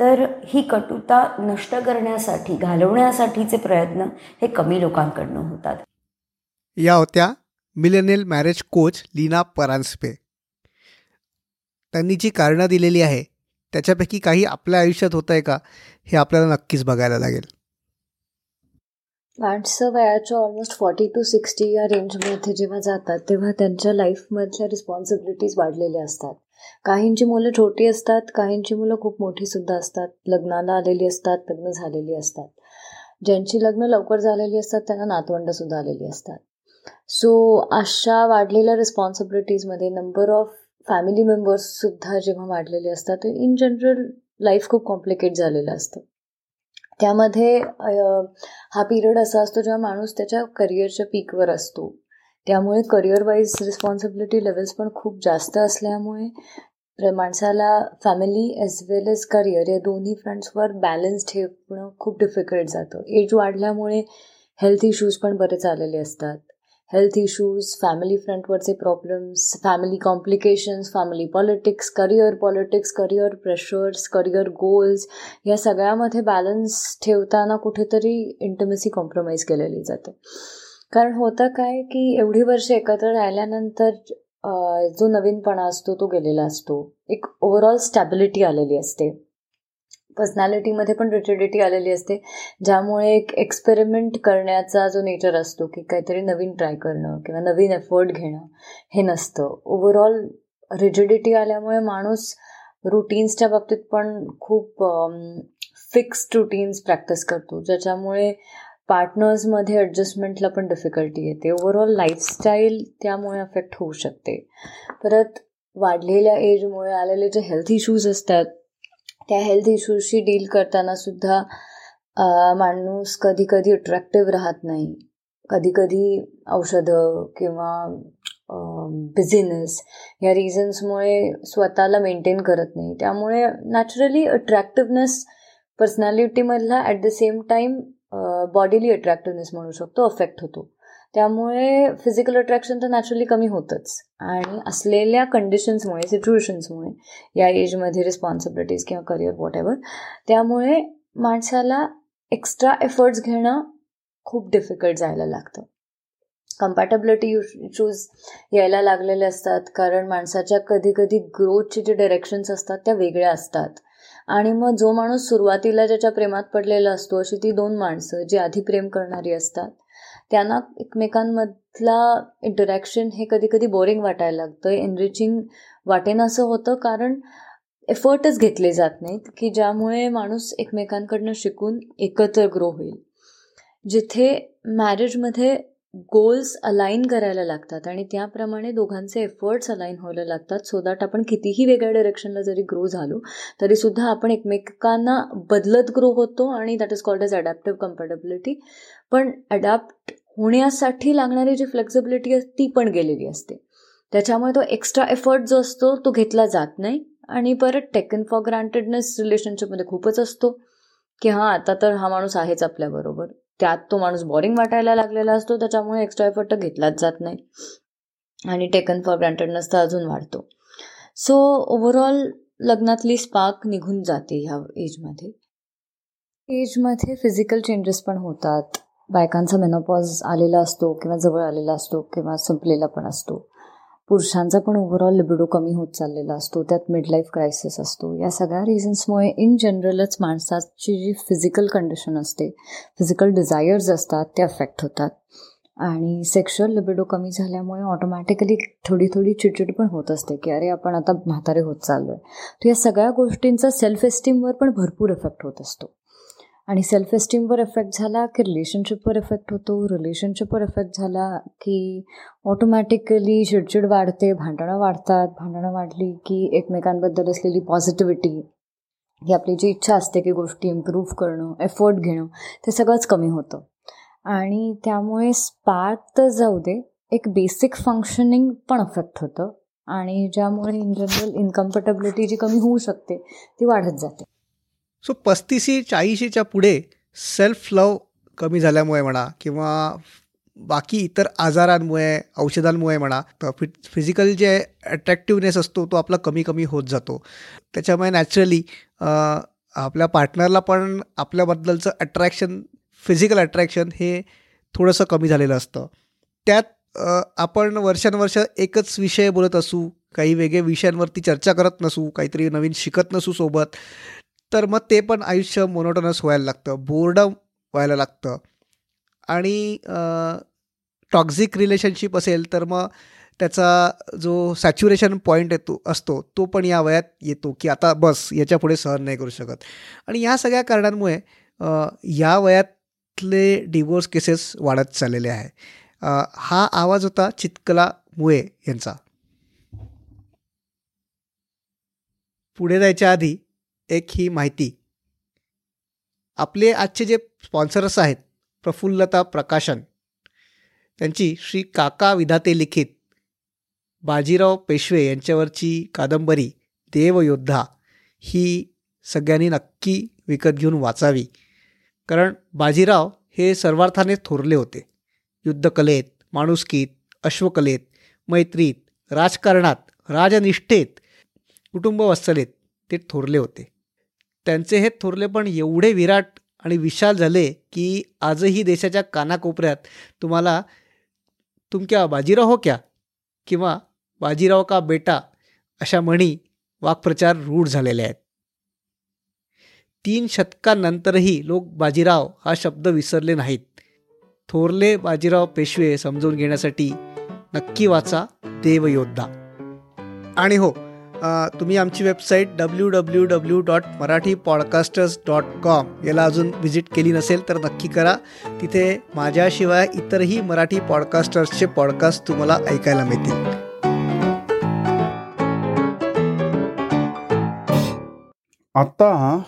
तर ही कटुता नष्ट करण्यासाठी घालवण्यासाठीचे प्रयत्न हे कमी लोकांकडनं होतात. या होत्या millennial marriage coach Leena Paranjape. त्यांनी जी कारणं दिलेली आहे त्याच्यापैकी काही आपल्या आयुष्यात होत आहे का हे आपल्याला नक्कीच बघायला लागेल. माणसं वयाच्या ऑलमोस्ट फॉर्टी टू सिक्स्टी या रेंजमध्ये जेव्हा जातात तेव्हा त्यांच्या लाईफमधल्या रिस्पॉन्सिबिलिटीज वाढलेल्या असतात. काहींची मुलं छोटी असतात काहींची मुलं खूप मोठी सुद्धा असतात. लग्नाला आलेली असतात लग्न झालेली असतात. ज्यांची लग्न लवकर झालेली असतात त्यांना नातवंड सुद्धा आलेली असतात. सो अशा वाढलेल्या रिस्पॉन्सिबिलिटीजमध्ये नंबर ऑफ फॅमिली मेंबर्ससुद्धा जेव्हा वाढलेले असतात इन जनरल लाईफ खूप कॉम्प्लिकेट झालेलं असतं. त्यामध्ये हा पिरियड असा असतो जेव्हा माणूस त्याच्या करिअरच्या पीकवर असतो. त्यामुळे करिअर वाईज रिस्पॉन्सिबिलिटी लेवल्स पण खूप जास्त असल्यामुळे माणसाला family as well as career या दोन्ही फ्रंट्सवर बॅलन्स ठेवणं खूप डिफिकल्ट जातं. एज वाढल्यामुळे हेल्थ इश्यूज पण बरेच आलेले असतात. Health issues family फ्रंटवरचे problems family complications family politics career politics career pressures career goals या सगळ्यामध्ये बॅलन्स ठेवताना कुठेतरी इंटिमेसी कॉम्प्रोमाइज केलेली जाते. कारण होतं काय की एवढी वर्ष एकत्र राहिल्यानंतर जो नवीनपणा असतो तो गेलेला असतो. एक ओव्हरऑल स्टॅबिलिटी आलेली असते. पर्सनॅलिटीमध्ये पण रिजिडिटी आलेली असते ज्यामुळे एक एक्सपेरिमेंट करण्याचा जो नेचर असतो की काहीतरी नवीन ट्राय करणं किंवा नवीन एफर्ट घेणं हे नसतं. ओव्हरऑल रिजिडिटी आल्यामुळे माणूस रुटीन्सच्या बाबतीत पण खूप फिक्स्ड रुटीन्स प्रॅक्टिस करतो ज्याच्यामुळे पार्टनर्समध्ये ॲडजस्टमेंटला पण डिफिकल्टी येते. ओव्हरऑल लाईफस्टाईल त्यामुळे अफेक्ट होऊ शकते. परत वाढलेल्या एजमुळे आलेले जे हेल्थ इश्यूज असतात त्या हेल्थ इश्यूशी डील करताना सुद्धा माणूस कधी कधी अट्रॅक्टिव्ह राहत नाही. कधी कधी औषधं किंवा बिझिनेस या रिझन्समुळे स्वतःला मेंटेन करत नाही. त्यामुळे naturally attractiveness पर्सनॅलिटीमधला at the same time bodily attractiveness म्हणू शकतो अफेक्ट होतो. त्यामुळे फिजिकल अट्रॅक्शन तर नॅचरली कमी होतंच. आणि असलेल्या कंडिशन्समुळे सिच्युएशन्समुळे या एजमध्ये रिस्पॉन्सिबिलिटीज किंवा करिअर वॉट एव्हर त्यामुळे माणसाला एक्स्ट्रा एफर्ट्स घेणं खूप डिफिकल्ट जायला लागतं. कम्पॅटेबिलिटी इश्यूज यायला लागलेले असतात कारण माणसाच्या कधी कधी ग्रोथचे जे डायरेक्शन्स असतात त्या वेगळ्या असतात. आणि मग जो माणूस सुरुवातीला ज्याच्या प्रेमात पडलेला असतो अशी ती दोन माणसं जी आधी प्रेम करणारी असतात त्यांना एकमेकांमधला इंटरॅक्शन हे कधी कधी बोरिंग वाटायला लागतं. एनरिचिंग वाटेन असं होतं कारण एफर्टच घेतले जात नाहीत की ज्यामुळे माणूस एकमेकांकडनं शिकून एकत्र ग्रो होईल. जिथे मॅरेजमध्ये गोल्स अलाईन करायला लागतात आणि त्याप्रमाणे दोघांचे एफर्ट्स अलाईन व्हायला लागतात सो दॅट आपण कितीही वेगळ्या डिरेक्शनला जरी ग्रो झालो तरीसुद्धा आपण एकमेकांना बदलत ग्रो होतो आणि that is called as adaptive comfortability पण अडॅप्ट होण्यासाठी लागणारी जी फ्लेक्झिबिलिटी असते ती पण गेलेली असते. त्याच्यामुळे तो एक्स्ट्रा एफर्ट जो असतो तो घेतला जात नाही आणि परत टेकन फॉर ग्रांटेडनेस रिलेशनशिपमध्ये खूपच असतो की हां आता तर हा माणूस आहेच आपल्याबरोबर त्यात तो माणूस बोरिंग वाटायला लागलेला असतो त्याच्यामुळे एक्स्ट्रा एफर्ट तर घेतलाच जात नाही. आणि टेकन फॉर ग्रँटेड तर अजून वाढतो. सो ओव्हरऑल लग्नातली स्पार्क निघून जाते ह्या एजमध्ये एजमध्ये फिजिकल चेंजेस पण होतात. बायकांचा मेनोपॉज आलेला असतो किंवा जवळ आलेला असतो किंवा संपलेला पण असतो. पुरुषांचा पण ओव्हरऑल लिबिडो कमी होत चाललेला असतो त्यात मिड लाईफ क्रायसिस असतो. या सगळ्या रिझन्समुळे इन जनरलच माणसाची जी फिजिकल कंडिशन असते फिजिकल डिझायर्स असतात ते अफेक्ट होतात. आणि सेक्शुअल लिबिडो कमी झाल्यामुळे ऑटोमॅटिकली थोडी थोडी चिडचिड पण होत असते की अरे आपण आता म्हातारे होत चाललो आहे तर या सगळ्या गोष्टींचा सेल्फ एस्टीमवर पण भरपूर इफेक्ट होत असतो. आणि सेल्फ एस्टीमवर इफेक्ट झाला की रिलेशनशिपवर इफेक्ट होतो. रिलेशनशिपवर इफेक्ट झाला की ऑटोमॅटिकली चिडचिड वाढते भांडणं वाढतात. भांडणं वाढली की एकमेकांबद्दल असलेली पॉझिटिव्हिटी ही आपली जी इच्छा असते की गोष्टी इम्प्रूव्ह करणं एफर्ट घेणं ते सगळंच कमी होतं. आणि त्यामुळे स्पार्क तर जाऊ दे एक बेसिक फंक्शनिंग पण अफेक्ट होतं. आणि ज्यामुळे इन जनरल इनकम्फर्टेबिलिटी जी कमी होऊ शकते ती वाढत जाते. सो पस्तीसी चाळीशीच्या पुढे सेल्फ लव कमी झाल्यामुळे म्हणा किंवा बाकी इतर आजारांमुळे औषधांमुळे म्हणा तर फि फिजिकल जे अट्रॅक्टिवनेस असतो तो आपला कमी कमी होत जातो. त्याच्यामुळे नॅचरली आपल्या पार्टनरला पण आपल्याबद्दलचं अट्रॅक्शन फिजिकल अट्रॅक्शन हे थोडंसं कमी झालेलं असतं. त्यात आपण वर्षानुवर्ष एकच विषय बोलत असू काही वेगळे विषयांवरती चर्चा करत नसू काहीतरी नवीन शिकत नसू सोबत तर मग ते पण आयुष्य मोनोटोनस व्हायला लागतं बोर्डम व्हायला लागतं. आणि टॉक्झिक रिलेशनशिप असेल तर मग त्याचा जो सॅच्युरेशन पॉईंट येतो असतो तो पण या वयात येतो की आता बस याच्यापुढे सहन नाही करू शकत. आणि या सगळ्या कारणांमुळे या वयातले डिवोर्स केसेस वाढत चाललेले आहे. हा आवाज होता चितकला मुळे यांचा. पुढे जायच्या आधी एक ही माहिती. आपले आजचे जे स्पॉन्सर्स आहेत प्रफुल्लता प्रकाशन त्यांची श्री काका विधाते लिखित बाजीराव पेशवे यांच्यावरची कादंबरी देवयोद्धा ही सगळ्यांनी नक्की विकत घेऊन वाचावी. कारण बाजीराव हे सर्वार्थाने थोरले होते. युद्धकलेत माणुसकीत अश्वकलेत मैत्रीत राजकारणात राजनिष्ठेत कुटुंबवत्सलेत ते थोरले होते. त्यांचे हे थोरले पण एवढे विराट आणि विशाल झाले की आजही देशाच्या कानाकोपऱ्यात तुम्हाला तुमक्या बाजीराव हो क्या? किंवा बाजीराव का बेटा? अशा म्हणी वाक्प्रचार रूढ झालेले आहेत. तीन शतकांनंतरही लोक बाजीराव हा शब्द विसरले नाहीत. थोरले बाजीराव पेशवे समजून घेण्यासाठी नक्की वाचा देवयोद्धा. आणि हो तुम्ही आमची website W W W dot Marathi podcasters dot com याला अजून व्हिजिट केली नसेल तर नक्की करा. तिथे माझ्याशिवाय इतरही मराठी पॉडकास्टर्सचे पॉडकास्ट तुम्हाला ऐकायला मिळतील. आता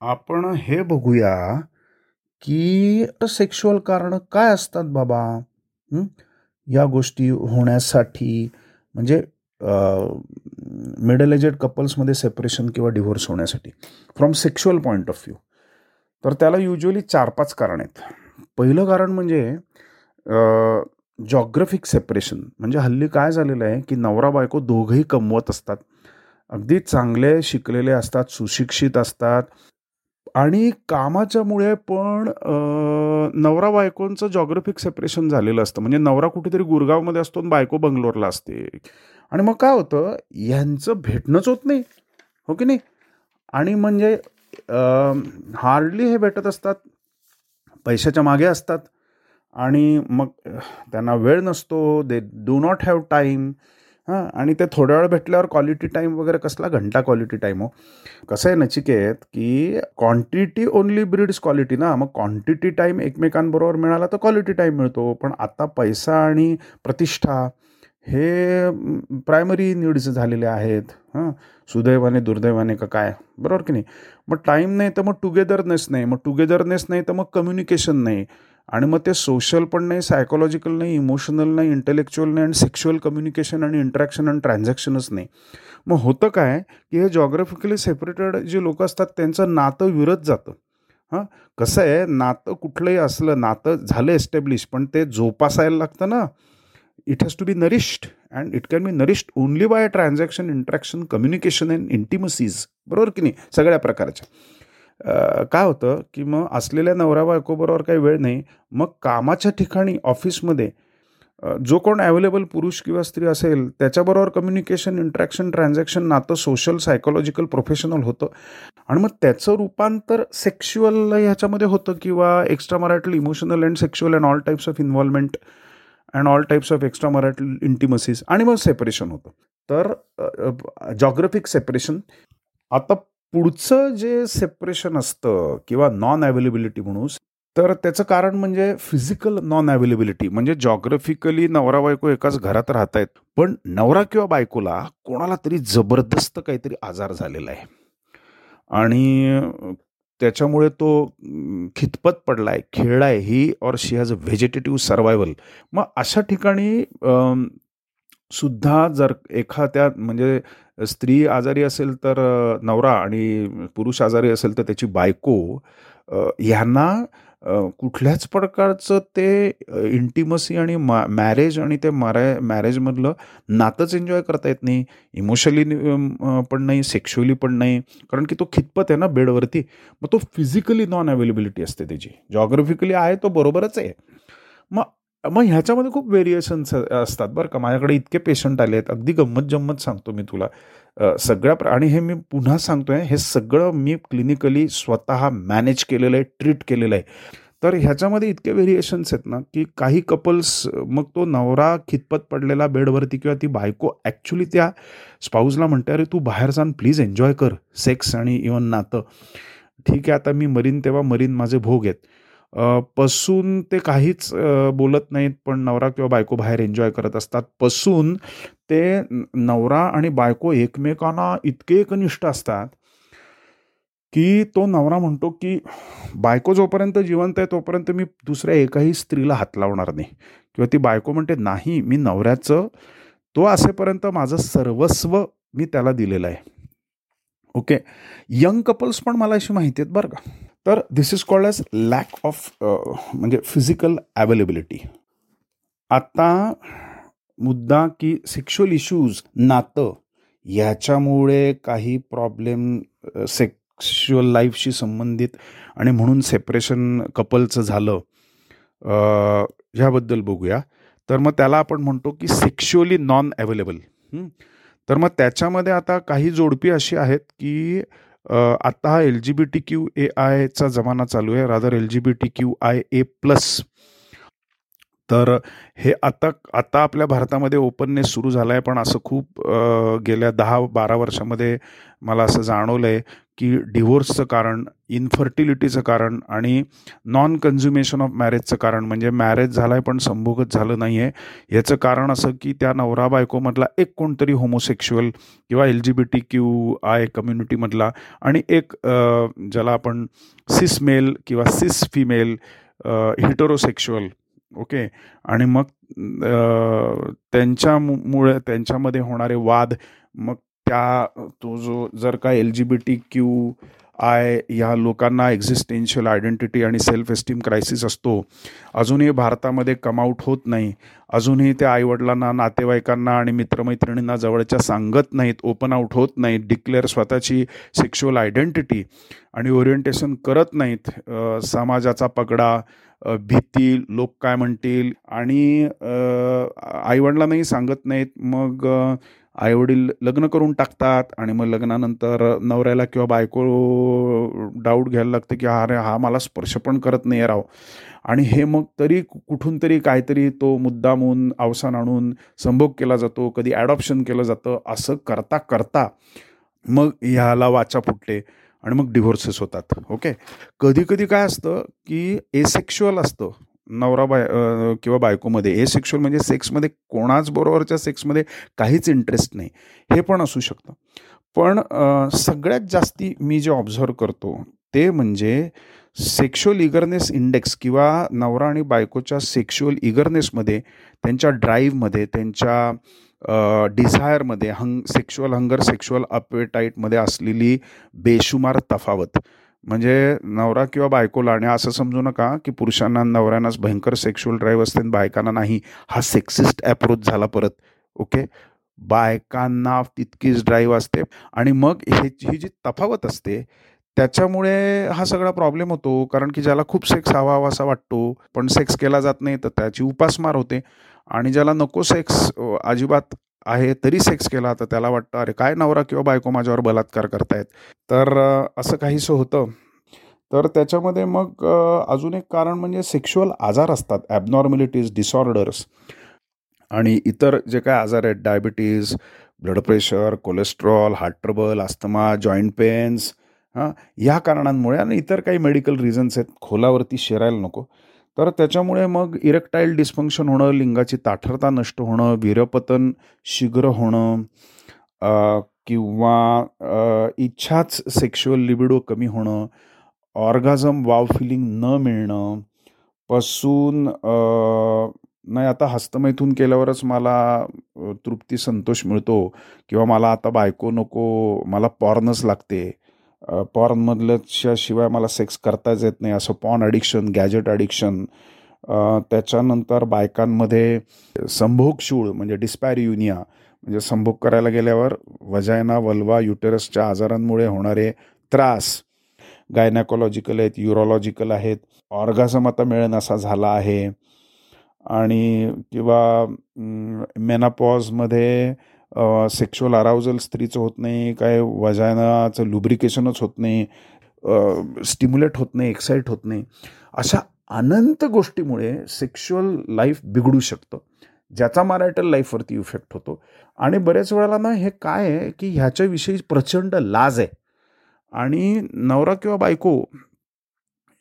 आपण हे बघूया की सेक्शुअल कारण काय असतात बाबा? या गोष्टी होण्यासाठी म्हणजे मिडल एजेड कपल्समध्ये सेपरेशन किंवा डिव्होर्स होण्यासाठी. From sexual point of view तर त्याला युजली चार पाच कारण आहेत. पहिलं कारण म्हणजे जॉग्रफिक सेपरेशन म्हणजे हल्ली काय झालेलं आहे की नवरा बायको दोघंही कमवत असतात. अगदी चांगले शिकलेले असतात सुशिक्षित असतात. आणि कामाच्यामुळे पण नवरा बायकोंचं जॉग्रफिक सेपरेशन झालेलं असतं. म्हणजे नवरा कुठेतरी गुरगावमध्ये असतो आणि बायको बंगलोरला असते. आणि मग काय होतं? यांचं भेटणंच होत नाही. हो की नाही? आणि म्हणजे हार्डली हे भेटत असतात. पैशाच्या मागे असतात. आणि मग त्यांना वेळ नसतो. They do not have time हां आणि ते थोड्या वेळ भेटल्यावर क्वालिटी टाईम वगैरे कसला? घंटा क्वालिटी टाईम हो. कसं आहे नचिकेत की क्वांटिटी ओनली ब्रीड्स क्वालिटी ना. मग क्वांटिटी टाईम एकमेकांबरोबर मिळाला तर क्वालिटी टाईम मिळतो. पण आता पैसा आणि प्रतिष्ठा हे प्रायमरी नीड्स झालेले आहेत. हां? सुदैवाने दुर्दैवाने का काय? बरोबर की नाही? मग टाईम नाही तर मग टुगेदरनेस नाही. मग टुगेदरनेस नाही तर मग कम्युनिकेशन नाही. आणि मग ते सोशल पण नाही सायकोलॉजिकल नाही इमोशनल नाही इंटेलेक्च्युअल नाही आणि सेक्शुअल कम्युनिकेशन आणि इंटरॅक्शन आणि ट्रान्झॅक्शनच नाही. मग होतं काय की हे जॉग्राफिकली सेपरेटेड जे लोक असतात त्यांचं नातं विरत जातं. हां? कसं आहे नातं कुठलंही असलं नातं झालं एस्टॅब्लिश पण ते जोपासायला लागतं ना. It has to be nourished and it can be nourished only by transaction interaction communication and intimacies बरोबर की नाही? सगळ्या प्रकारच्या. काय होतं की मग असलेल्या नवरा बायकोबरोबर काही वेळ नाही. मग कामाच्या ठिकाणी ऑफिसमध्ये जो कोण अवेलेबल पुरुष किंवा स्त्री असेल त्याच्याबरोबर कम्युनिकेशन इंट्रॅक्शन ट्रान्झॅक्शन नातं सोशल सायकोलॉजिकल प्रोफेशनल होतं. आणि मग त्याचं रूपांतर सेक्शुअल ह्याच्यामध्ये होतं किंवा extramarital emotional and sexual and all types of involvement and all types of extramarital intimacies आणि मग सेपरेशन होतं. तर जॉग्रफिक सेपरेशन आता पुढचं जे सेपरेशन असतं किंवा नॉन अवेलेबिलिटी म्हणू तर त्याचं कारण म्हणजे फिजिकल नॉन अवेलेबिलिटी म्हणजे जॉग्रफिकली नवरा बायको एकाच घरात राहत आहेत पण नवरा किंवा बायकोला कोणाला तरी जबरदस्त काहीतरी आजार झालेला आहे. आणि त्याच्यामुळे तो अम, खितपत पडलाय खेळलाय he or she has a vegetative survival मग अशा ठिकाणी सुद्धा जर एखाद्या म्हणजे स्त्री आजारी असेल तर नवरा आणि पुरुष आजारी असेल तर त्याची बायको ह्यांना कुठल्याच प्रकारचं ते इंटिमसी आणि मा मॅरेज आणि ते मॅरे मॅरेजमधलं नातंच एन्जॉय करता येत नाही. इमोशनली पण नाही सेक्शुअली पण नाही. कारण की तो खितपत आहे ना बेडवरती. मग तो फिजिकली नॉन अवेलेबिलिटी असते त्याची. जॉग्रफिकली आहे तो बरोबरच आहे. मग मग ह्याच्यामध्ये खूप व्हेरिएशन्स असतात बरं का. माझ्याकडे इतके पेशंट आले आहेत अगदी गंमत जम्मत सांगतो मी तुला. सगळ्या आणि हे मी पुन्हा सांगतोय हे सगळं मी क्लिनिकली स्वतः मॅनेज केलेलं आहे ट्रीट केलेलं आहे. तर ह्याच्यामध्ये इतके व्हेरिएशन्स आहेत ना की काही कपल्स मग तो नवरा खितपत पडलेला बेडवरती किंवा ती बायको ॲक्च्युली त्या स्पाऊजला म्हणते अरे तू बाहेर जाऊन प्लीज एन्जॉय कर सेक्स आणि इवन नातं. ठीक आहे आता मी मरीन तेव्हा मरीन माझे भोग आहेत. पसून ते काहीच बोलत नाहीत पण नवरा किंवा बायको बाहेर एन्जॉय करत असतात. पसून ते नवरा आणि बायको एकमेकांना इतके एकनिष्ठ असतात की तो नवरा म्हणतो की बायको जोपर्यंत जिवंत आहे तोपर्यंत मी दुसऱ्या एकाही स्त्रीला हात लावणार नाही. किंवा ती बायको म्हणते नाही मी नवऱ्याचं तो असेपर्यंत माझं सर्वस्व मी त्याला दिलेलं आहे. ओके? यंग कपल्स पण मला अशी माहिती आहेत बरं का. तर this is called as lack of म्हणजे फिजिकल अवेलेबिलिटी आता मुद्दा की सेक्शुअल इश्यूज नातं याच्यामुळे काही प्रॉब्लेम सेक्शुअल लाईफशी संबंधित आणि म्हणून सेपरेशन कपलचं झालं uh, ह्याबद्दल बघूया. तर मग त्याला आपण म्हणतो की सेक्शुअली नॉन अवेलेबल तर मग त्याच्यामध्ये आता काही जोडपी अशी आहेत की आत्ता हा L G B T Q A आयचा जमाना चालू आहे rather L G B T Q I A plus. तर हे आता आता आपल्या भारतामध्ये ओपननेस सुरू झाला आहे पण असं खूप गेल्या दहा बारा वर्षामध्ये मला असं जाणवलं आहे की डिव्होर्सचं कारण इनफर्टिलिटीचं कारण आणि नॉन कन्झ्युमेशन ऑफ मॅरेजचं कारण. म्हणजे मॅरेज झालं आहे पण संभोगच झालं नाही आहे याचं कारण असं की त्या नवरा बायकोमधला एक कोणतरी होमोसेक्शुअल किंवा L G B T Q I कम्युनिटीमधला आणि एक ज्याला आपण सिस मेल किंवा सिस फिमेल हिटरोसेक्शुअल ओके आणि मग त्यांच्यामुळे त्यांच्यामध्ये होणारे वाद मग त्या तो जो जर का L G B T Q I ह्या लोकांना एक्झिस्टेन्शियल आयडेंटिटी आणि सेल्फ एस्टीम क्रायसिस असतो अजूनही भारतामध्ये कमआउट होत नाही. अजूनही ते आईवडिलांना नातेवाईकांना आणि मित्रमैत्रिणींना जवळच्या सांगत नाहीत ओपन आउट होत नाहीत डिक्लेअर स्वतःची सेक्शुअल आयडेंटिटी आणि ओरिएंटेशन करत नाहीत. समाजाचा पगडा भीती लोक काय म्हणतील आणि आईवडिलांनाही सांगत नाहीत. मग आईवडील लग्न करून टाकतात आणि मग लग्नानंतर नवऱ्याला किंवा बायको डाऊट घ्यायला लागतं की अरे हा मला स्पर्श पण करत नाही राव. आणि हे मग तरी कुठून तरी काहीतरी तो मुद्दामून अवसान आणून संभोग केला जातो कधी ॲडॉप्शन केलं जातं असं करता करता मग ह्याला वाचा फुटते आणि मग डिव्होर्सेस होतात. ओके कधी कधी काय असतं की एसेक्शुअल असतं. नवरा बाय किंवा बायकोमध्ये. एसेक्शुअल म्हणजे सेक्समध्ये कोणाच बरोबरच्या सेक्समध्ये काहीच इंटरेस्ट नाही. हे पण असू शकतं. पण सगळ्यात जास्ती मी जे ऑब्झर्व करतो ते म्हणजे सेक्शुअल इगरनेस इंडेक्स किंवा नवरा आणि बायकोच्या सेक्शुअल इगरनेसमध्ये त्यांच्या ड्राईव्हमध्ये त्यांच्या डिझायरमध्ये हंग सेक्शुअल हंगर सेक्शुअल अपेटाईटमध्ये असलेली बेशुमार तफावत. म्हणजे नवरा किंवा बायकोला आणि असं समजू नका की पुरुषांना नवऱ्यांनाच भयंकर सेक्शुअल ड्राईव्ह असते आणि बायकांना नाही. हा सेक्सिस्ट अप्रोच झाला परत. ओके बायकांना तितकीच ड्राईव्ह असते. आणि मग हे ही जी तफावत असते त्याच्यामुळे हा सगळा प्रॉब्लेम होतो. कारण की ज्याला खूप सेक्स हवा हवासा वाटतो पण सेक्स केला जात नाही तर त्याची उपासमार होते. आणि ज्याला नको सेक्स अजिबात आहे तरी सेक्स केला तर त्याला वाटतं अरे काय नवरा किंवा बायको माझ्यावर बलात्कार करतायत? तर असं काहीसं होतं. तर त्याच्यामध्ये मग अजून एक कारण म्हणजे सेक्शुअल आजार असतात ॲबनॉर्मॅलिटीज डिसऑर्डर्स आणि इतर जे काय आजार आहेत diabetes blood pressure cholesterol heart trouble asthma joint pains हां या कारणांमुळे आणि इतर काही मेडिकल रिझन्स आहेत खोलावरती शिरायला नको. तर त्याच्यामुळे मग इरेक्टाईल डिस्फंक्शन होणं लिंगाची ताठरता नष्ट होणं वीरपतन शीघ्र होणं किंवा इच्छाच सेक्शुअल लिबिडो कमी होणं ऑर्गाझम वाव फिलिंग न मिळणं पासून नाही आता हस्तमैथून केल्यावरच मला तृप्ती संतोष मिळतो किंवा मला आता बायको नको मला पॉर्नच लागते. पॉर्नमधल्याच्या शिवाय मला सेक्स करताच येत नाही. असं पॉर्न ॲडिक्शन गॅजेट ॲडिक्शन त्याच्यानंतर बायकांमध्ये संभोग शूळ म्हणजे डिस्पॅरियुनिया म्हणजे संभोग करायला गेल्यावर वजायना वल्वा युटेरसच्या आजारांमुळे होणारे त्रास गायनॅकॉलॉजिकल आहेत युरोलॉजिकल आहेत ऑर्गाझम आता मिळेनासा झाला आहे. आणि किंवा मेनापॉजमध्ये सेक्शुअल अराउजल स्त्रीचं होत नाही काय वजानाचं लुब्रिकेशनच होत नाही स्टिम्युलेट होत नाही एक्साईट होत नाही. अशा अनंत गोष्टीमुळे सेक्शुअल लाईफ बिघडू शकतं ज्याचा मॅरायटल लाईफवरती इफेक्ट होतो. आणि बऱ्याच वेळेला ना हे काय आहे की ह्याच्याविषयी प्रचंड लाज आहे. आणि नवरा किंवा बायको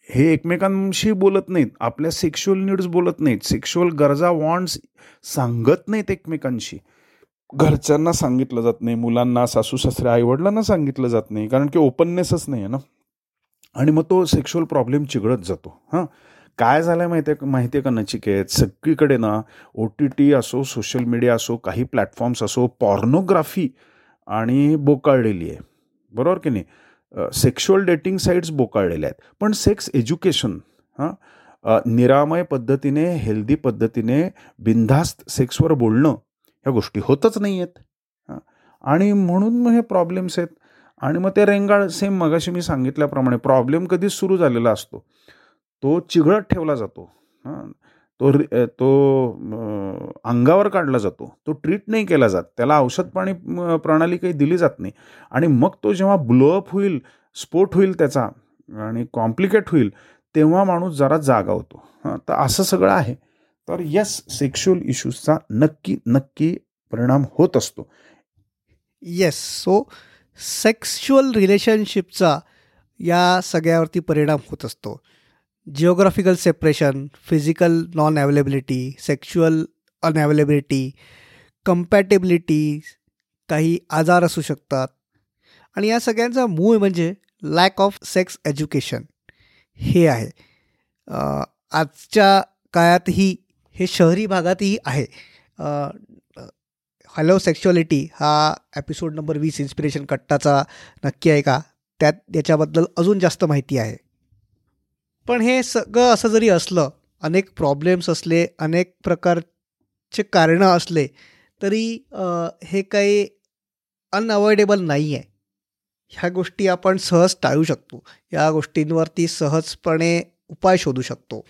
हे एकमेकांशी बोलत नाहीत आपल्या सेक्शुअल नीड्स बोलत नाहीत सेक्शुअल गरजा वॉन्ट्स सांगत नाहीत एकमेकांशी. घरच्यांना सांगितलं जात नाही मुलांना सासू सासऱ्या आईवडिलांना सांगितलं जात नाही कारण की ओपननेसच नाही आहे ना. आणि मग तो सेक्शुअल प्रॉब्लेम चिघळत जातो. हां. काय झालं आहे माहिती आहे माहिती आहे का नचिकेत? सगळीकडे ना ओ टी टी असो सोशल मीडिया असो काही प्लॅटफॉर्म्स असो पॉर्नोग्राफी आणि बोकाळलेली आहे. बरोबर की नाही? सेक्शुअल डेटिंग साईट्स बोकाळलेल्या आहेत. पण सेक्स एज्युकेशन हां निरामय पद्धतीने हेल्दी पद्धतीने बिनधास्त सेक्सवर बोलणं ह्या गोष्टी होतच नाही आहेत हां. आणि म्हणून मग हे प्रॉब्लेम्स आहेत. आणि मग ते रेंगाळ सेम मगाशी मी सांगितल्याप्रमाणे प्रॉब्लेम कधीच सुरू झालेला असतो तो चिघळत ठेवला जातो. हां. तो रि- तो अंगावर काढला जातो. तो ट्रीट नाही केला जात. त्याला औषध पाणी प्रणाली काही दिली जात नाही. आणि मग तो जेव्हा ब्लोअप होईल स्फोट होईल त्याचा आणि कॉम्प्लिकेट होईल तेव्हा माणूस जरा जागा होतो. हां. तर असं सगळं आहे. तर यस सेक्शुअल इश्यूजचा नक्की नक्की परिणाम होत असतो. येस सो सेक्शुअल रिलेशनशिपचा या सगळ्यावरती परिणाम होत असतो. Geographical separation physical non availability sexual unavailability compatibility काही आजार असू शकतात. आणि या सगळ्यांचा मूळ म्हणजे लॅक ऑफ सेक्स एज्युकेशन हे आहे. आजच्या काळातही हे शहरी भागातही आहे. हॅलो सेक्शुअलिटी हा एपिसोड नंबर वीस इन्स्पिरेशन कट्टाचा नक्की आहे का? त्यात याच्याबद्दल अजून जास्त माहिती आहे. पण हे सगळं असं जरी असलं अनेक प्रॉब्लेम्स असले अनेक प्रकारचे कारणं असले तरी हे काही अनअवॉइडेबल नाही आहे ह्या गोष्टी आपण सहज टाळू शकतो. या गोष्टींवरती सहजपणे उपाय शोधू शकतो.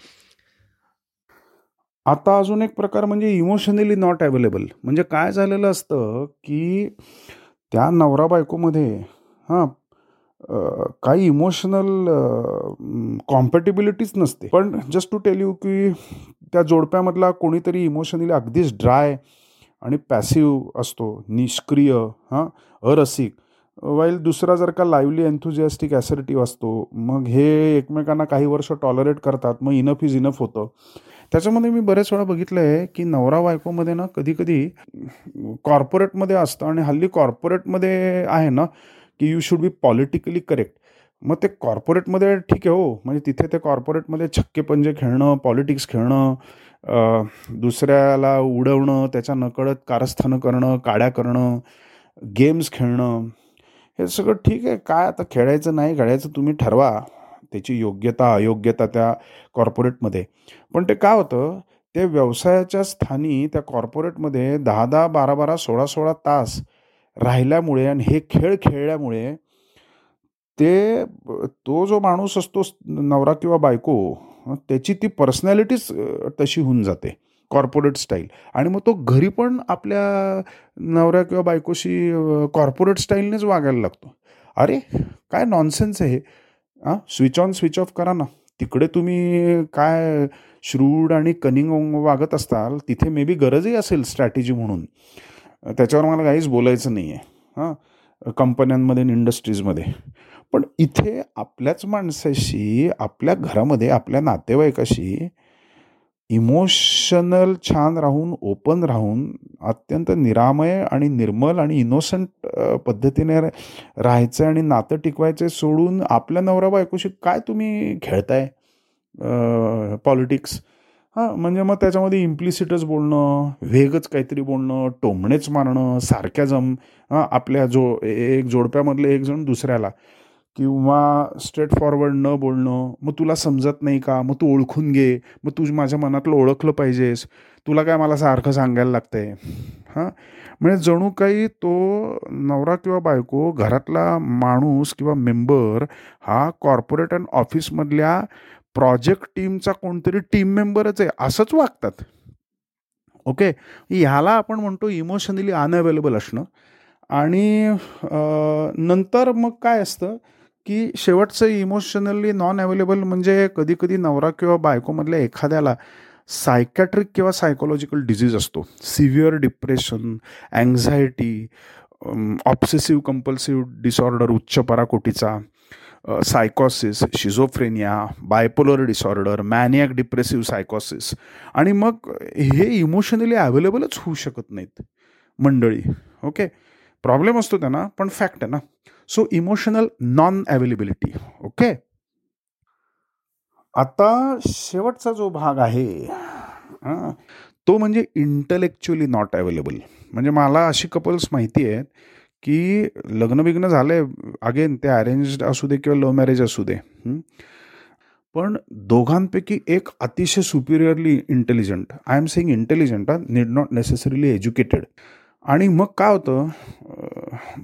आता अजून एक प्रकार म्हणजे इमोशनली नॉट अवेलेबल म्हणजे काय झालेलं असतं की त्या नवरा बायकोमध्ये हां काही इमोशनल कॉम्पॅटिबिलिटीच नसते. पण जस्ट टू टेल यू की त्या जोडप्यामधला कोणीतरी इमोशनली अगदीच ड्राय आणि पॅसिव्ह असतो निष्क्रिय हां अरसिक. वाईल दुसरा जर का लाईव्हली एन्थुजियास्टिक ॲसर्टिव्ह असतो मग हे एकमेकांना काही वर्ष टॉलरेट करतात मग इनफ इज इनफ होतं. त्याच्यामध्ये मी बरेच वेळा बघितलं आहे की नवरा बायकोमध्ये ना कधी कधी कॉर्पोरेटमध्ये असतं आणि हल्ली कॉर्पोरेटमध्ये आहे ना की you should be politically correct मग ते कॉर्पोरेटमध्ये ठीक आहे हो. म्हणजे तिथे ते कॉर्पोरेटमध्ये छक्के पंजे खेळणं पॉलिटिक्स खेळणं दुसऱ्याला उडवणं त्याच्या नकळत कारस्थानं करणं काड्या करणं गेम्स खेळणं हे सगळं ठीक आहे. काय आता खेळायचं नाही खेळायचं तुम्ही ठरवा. त्याची योग्यता अयोग्यता त्या कॉर्पोरेटमध्ये. पण ते काय होतं? ते व्यवसायाच्या स्थानी त्या कॉर्पोरेटमध्ये दहा दहा बारा बारा सोळा सोळा तास राहिल्यामुळे आणि हे खेळ खेळल्यामुळे ते तो जो माणूस असतो नवरा किंवा बायको त्याची ती पर्सनॅलिटीच तशी होऊन जाते. Corporate style. आणि मग तो घरी पण आपल्या नवऱ्या किंवा बायकोशी कॉर्पोरेट स्टाईलनेच वागायला लागतो. अरे काय नॉनसेन्स आहे हां स्विच ऑन स्विच ऑफ करा ना. तिकडे तुम्ही काय श्रूड आणि कनिंग वागत असताल तिथे मे बी गरजही असेल स्ट्रॅटेजी म्हणून. त्याच्यावर मला काहीच बोलायचं नाही आहे हां कंपन्यांमध्ये आणि इंडस्ट्रीजमध्ये पण इथे आपल्याच माणसाशी आपल्या घरामध्ये आपल्या नातेवाईकाशी इमोशनल छान राहून ओपन राहून अत्यंत निरामय आणि निर्मल आणि इनोसंट पद्धतीने राहायचं आणि नातं टिकवायचं सोडून आपल्या नवरा बायकोशी काय तुम्ही खेळताय पॉलिटिक्स हां म्हणजे मग त्याच्यामध्ये इम्प्लिसिटच बोलणं वेगच काहीतरी बोलणं टोमणेच मारणं सारख्याजम हां आपल्या जो एक जोडप्यामधले एक जण दुसऱ्याला. किंवा स्ट्रेट फॉरवर्ड न बोलणं मग तुला समजत नाही का? मग तू ओळखून घे. मग तू माझ्या मनातलं ओळखलं पाहिजेस. तुला काय मला सारखं सांगायला लागतंय? हां? म्हणजे जणू काही तो नवरा किंवा बायको घरातला माणूस किंवा मेंबर हा कॉर्पोरेट अँड ऑफिसमधल्या प्रोजेक्ट टीमचा कोणतरी टीम मेंबरच आहे असंच वागतात. ओके ह्याला आपण म्हणतो इमोशनली अनअवेलेबल असणं. आणि नंतर मग काय असतं? की शेवटचं इमोशनली नॉन अवेलेबल म्हणजे कधी कधी नवरा किंवा बायकोमधल्या एखाद्याला सायकॅट्रिक किंवा सायकोलॉजिकल डिझीज असतो. Severe depression anxiety obsessive compulsive disorder उच्च पराकोटीचा सायकॉसिस शिझोफ्रेनिया बायपोलर डिसऑर्डर मॅनियाक डिप्रेसिव्ह सायकॉसिस आणि मग हे इमोशनली अवेलेबलच होऊ शकत नाहीत मंडळी. ओके प्रॉब्लेम असतो त्यांना पण फॅक्ट आहे ना. So emotional non availability okay आता शेवटचा जो भाग आहे तो म्हणजे इंटलेक्च्युअली नॉट अवेलेबल म्हणजे मला अशी कपल्स माहिती आहेत की लग्न झालं आहे अगेन ते अरेंज असू दे किंवा लव्ह मॅरेज असू दे पण दोघांपैकी एक अतिशय superiorly intelligent I am saying intelligent need not necessarily educated आणि मग काय होतं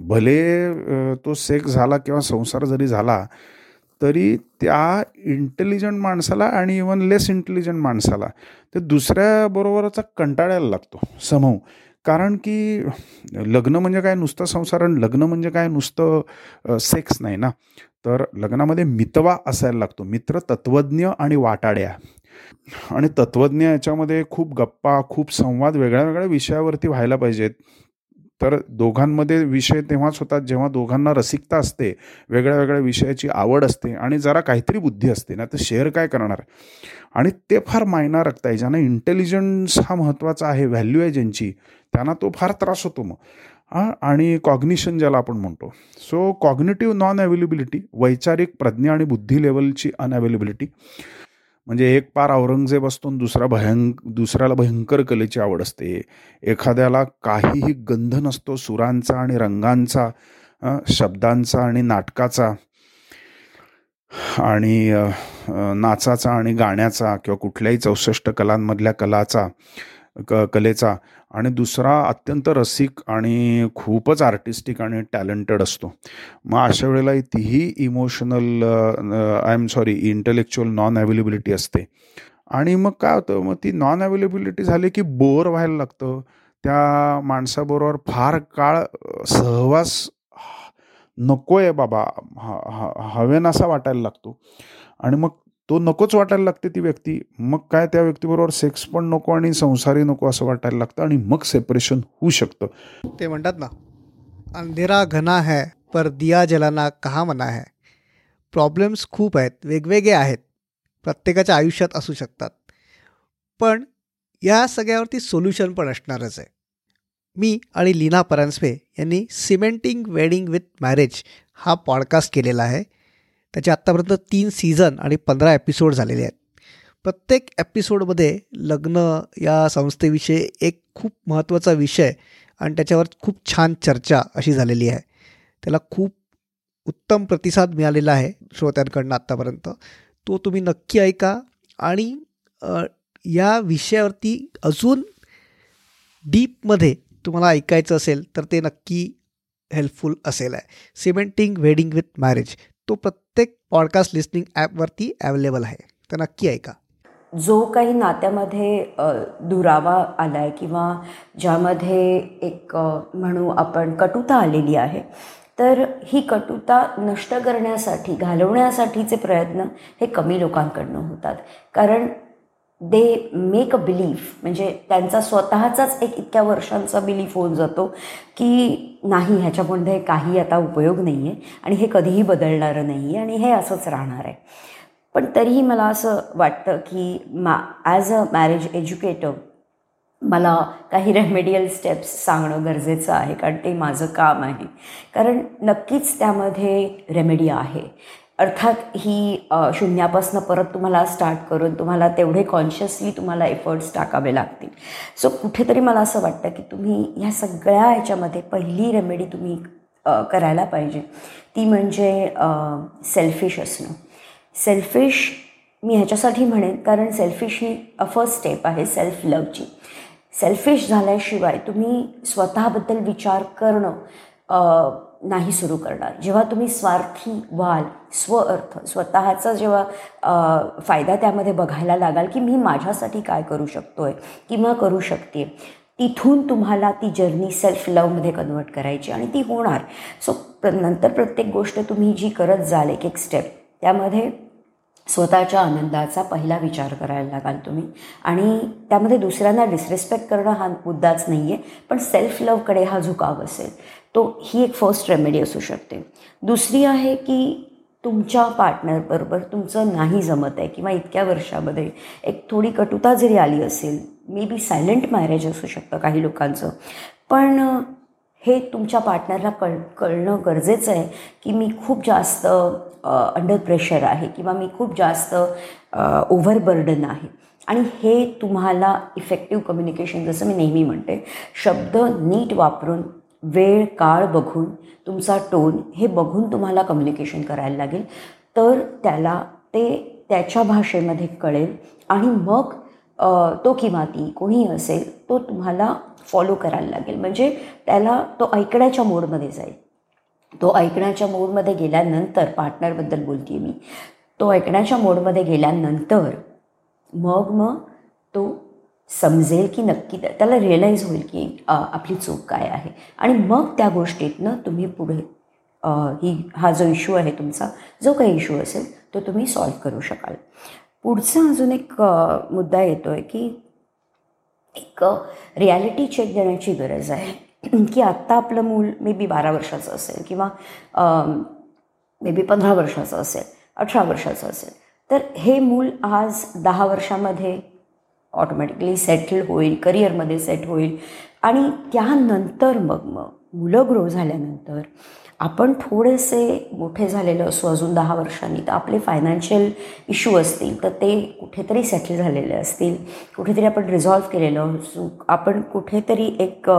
भले तो सेक्स झाला किंवा संसार जरी झाला तरी त्या इंटेलिजंट माणसाला आणि इवन लेस इंटेलिजंट माणसाला ते दुसऱ्याबरोबरचा कंटाळायला लागतो समूह. कारण की लग्न म्हणजे काय नुसतं संसार आणि लग्न म्हणजे काय नुसतं सेक्स नाही ना? तर लग्नामध्ये मितवा असायला लागतो. मित्र तत्वज्ञ आणि वाटाड्या. आणि तत्वज्ञ याच्यामध्ये खूप गप्पा खूप संवाद वेगळ्या वेगळ्या विषयावरती व्हायला पाहिजेत. तर दोघांमध्ये विषय तेव्हाच होतात जेव्हा दोघांना रसिकता असते वेगळ्या वेगळ्या विषयाची आवड असते आणि जरा काहीतरी बुद्धी असते ना तर शेअर काय करणार? आणि ते फार मायना आहे ज्यांना इंटेलिजन्स हा महत्त्वाचा आहे व्हॅल्यू आहे ज्यांची त्यांना तो फार त्रास होतो मग. हां आणि कॉग्निशन ज्याला आपण म्हणतो. सो कॉग्नेटिव्ह नॉन अवेलेबिलिटी वैचारिक प्रज्ञा आणि बुद्धी लेवलची अनअवेलेबिलिटी म्हणजे एक पार औरंगजेब असतो दुसरा भयं दुसऱ्याला भयंकर कलेची आवड असते. एखाद्याला काहीही गंध नसतो सुरांचा आणि रंगांचा शब्दांचा आणि नाटकाचा आणि नाचाचा आणि गाण्याचा किंवा कुठल्याही चौसष्ट कलांमधल्या कलाचा क कलेचा आणि दुसरा अत्यंत रसिक आणि खूपच आर्टिस्टिक आणि टॅलेंटेड असतो. मग अशा वेळेला तीही emotional I am sorry intellectual non availability असते. आणि मग काय होतं मग ती नॉन अवेलेबिलिटी झाली की बोर व्हायला लागतं. त्या माणसाबरोबर फार काळ सहवास नको आहे बाबा ह ह हवेनासा वाटायला लागतो. आणि मग तो नकोच वाटायला लागते ती व्यक्ती. मग काय त्या व्यक्तीबरोबर सेक्स पण नको आणि संसारही नको असं वाटायला लागतं आणि मग सेपरेशन होऊ शकतं. ते म्हणतात ना अंधेरा घना है पर दिया जलाना कहा मना है? प्रॉब्लेम्स खूप आहेत वेगवेगळे आहेत प्रत्येकाच्या आयुष्यात असू शकतात. पण या सगळ्यावरती सोल्युशन पण असणारच आहे. मी आणि लीना परांजपे यांनी सिमेंटिंग वेडिंग विथ मॅरेज हा पॉडकास्ट केलेला आहे. त्याचे आत्तापर्यंत तीन सीझन आणि पंधरा एपिसोड झालेले आहेत. प्रत्येक एपिसोडमध्ये लग्न या संस्थेविषयी एक खूप महत्त्वाचा विषय आणि त्याच्यावर खूप छान चर्चा अशी झालेली आहे. त्याला खूप उत्तम प्रतिसाद मिळालेला आहे श्रोत्यांकडनं आत्तापर्यंत. तो तुम्ही नक्की ऐका आणि या विषयावरती अजून डीपमध्ये तुम्हाला ऐकायचं असेल तर ते नक्की हेल्पफुल असेल आहे. सिमेंटिंग वेडिंग विथ मॅरेज तो प्रत्येक पॉडकास्ट लिस्निंग ॲपवरती अवेलेबल आहे. तर नक्की ऐका. जो काही नात्यामध्ये दुरावा आला आहे किंवा ज्यामध्ये एक म्हणू आपण कटुता आलेली आहे तर ही कटुता नष्ट करण्यासाठी घालवण्यासाठीचे प्रयत्न हे कमी लोकांकडनं होतात. कारण दे मेक अ बिलीफ म्हणजे त्यांचा स्वतःचाच एक इतक्या वर्षांचा बिलीफ होऊन जातो की नाही ह्याच्यामध्ये काही आता उपयोग नाही आहे आणि हे कधीही बदलणारं नाही आहे आणि हे असंच राहणार आहे. पण तरीही मला असं वाटतं की मा ॲज अ मॅरेज एज्युकेटर मला काही रेमेडियल स्टेप्स सांगणं गरजेचं आहे कारण ते माझं काम आहे. कारण नक्कीच त्यामध्ये रेमेडी आहे. अर्थात ही शून्यापासनं शून्यापासून परत तुम्हाला स्टार्ट करून तुम्हाला तेवढे कॉन्शियसली तुम्हाला एफर्ट्स टाकावे लागतील. सो कुठेतरी मला असं वाटतं की तुम्ही ह्या सगळ्या ह्याच्यामध्ये पहिली रेमेडी तुम्ही करायला पाहिजे. ती म्हणजे सेल्फिश असणं. सेल्फिश मी ह्याच्यासाठी म्हणेन कारण सेल्फिश ही अ फर्स्ट स्टेप आहे सेल्फ लवची सेल्फिश झाल्याशिवाय तुम्ही स्वतःबद्दल विचार करणं नाही सुरू करणार. जेव्हा तुम्ही स्वार्थी व्हाल स्वअर्थ स्वतःचा जेव्हा फायदा त्यामध्ये बघायला लागाल की मी माझ्यासाठी काय करू शकतो आहे किंवा करू शकते तिथून तुम्हाला ती जर्नी सेल्फ लवमध्ये कन्वर्ट करायची आणि ती होणार. सो नंतर प्रत्येक गोष्ट तुम्ही जी करत जाल एक एक स्टेप त्यामध्ये स्वतःच्या आनंदाचा पहिला विचार करायला लागाल तुम्ही. आणि त्यामध्ये दुसऱ्यांना डिसरेस्पेक्ट करणं हा मुद्दाच नाही आहे पण सेल्फ लवकडे हा झुकाव असेल. तो ही एक फर्स्ट रेमेडी असू शकते. दुसरी आहे की तुमच्या पार्टनरबरोबर तुमचं नाही जमत आहे किंवा इतक्या वर्षामध्ये एक थोडी कटुता जरी आली असेल मे बी सायलेंट मॅरेज असू शकतं काही लोकांचं. पण हे तुमच्या पार्टनरला कळ कळणं गरजेचं आहे की मी खूप जास्त अंडर प्रेशर आहे किंवा मी खूप जास्त ओव्हरबर्डन आहे. आणि हे तुम्हाला इफेक्टिव्ह कम्युनिकेशन जसं मी नेहमी म्हणते शब्द नीट वापरून वेळ काळ बघून तुमचा टोन हे बघून तुम्हाला कम्युनिकेशन करायला लागेल. तर त्याला ते त्याच्या भाषेमध्ये कळेल आणि मग तो किंवा ती कोणी असेल तो तुम्हाला फॉलो करायला लागेल. म्हणजे त्याला तो ऐकण्याच्या मोडमध्ये जाईल. तो ऐकण्याच्या मोडमध्ये गेल्यानंतर पार्टनरबद्दल बोलते मी. तो ऐकण्याच्या मोडमध्ये गेल्यानंतर मग मग तो समजेल की नक्की त्या- त्याला रिअलाईज होईल की आपली चूक काय आहे. आणि मग त्या गोष्टीतनं तुम्ही पुढे ही हा जो इश्यू आहे तुमचा जो काही इश्यू असेल तो तुम्ही सॉल्व करू शकाल. पुढचा अजून एक मुद्दा येतो आहे की एक रियालिटी चेक देण्याची गरज आहे. की आत्ता आपलं मूल मे बी बारा वर्षाचं असेल किंवा मे बी पंधरा वर्षाचं असेल अठरा वर्षाचं असेल. तर हे मूल आज दहा वर्षामध्ये ऑटोमॅटिकली सेटल होईल करिअरमध्ये सेट होईल. आणि त्यानंतर मग मग मुलं ग्रो झाल्यानंतर आपण थोडेसे मोठे झालेले असू अजून दहा वर्षांनी तर आपले फायनान्शियल इश्यू असतील तर ते कुठेतरी सेटल झालेले असतील. कुठेतरी आपण रिझॉल्व्ह केलेलं असू आपण कुठेतरी एक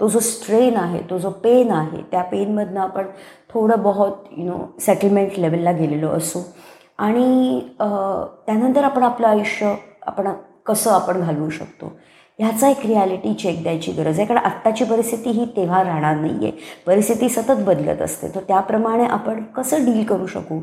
तो जो स्ट्रेन आहे तो जो पेन आहे त्या पेनमधनं आपण थोडं बहुत यु नो सेटलमेंट लेवलला गेलेलो असू. आणि त्यानंतर आपण आपलं आयुष्य आपण कसं आपण घालवू शकतो? ह्याचा एक रियालिटी चेक द्यायची गरज आहे. कारण आत्ताची परिस्थिती ही तेव्हा राहणार नाही आहे परिस्थिती सतत बदलत असते. तर त्याप्रमाणे आपण कसं डील करू शकू?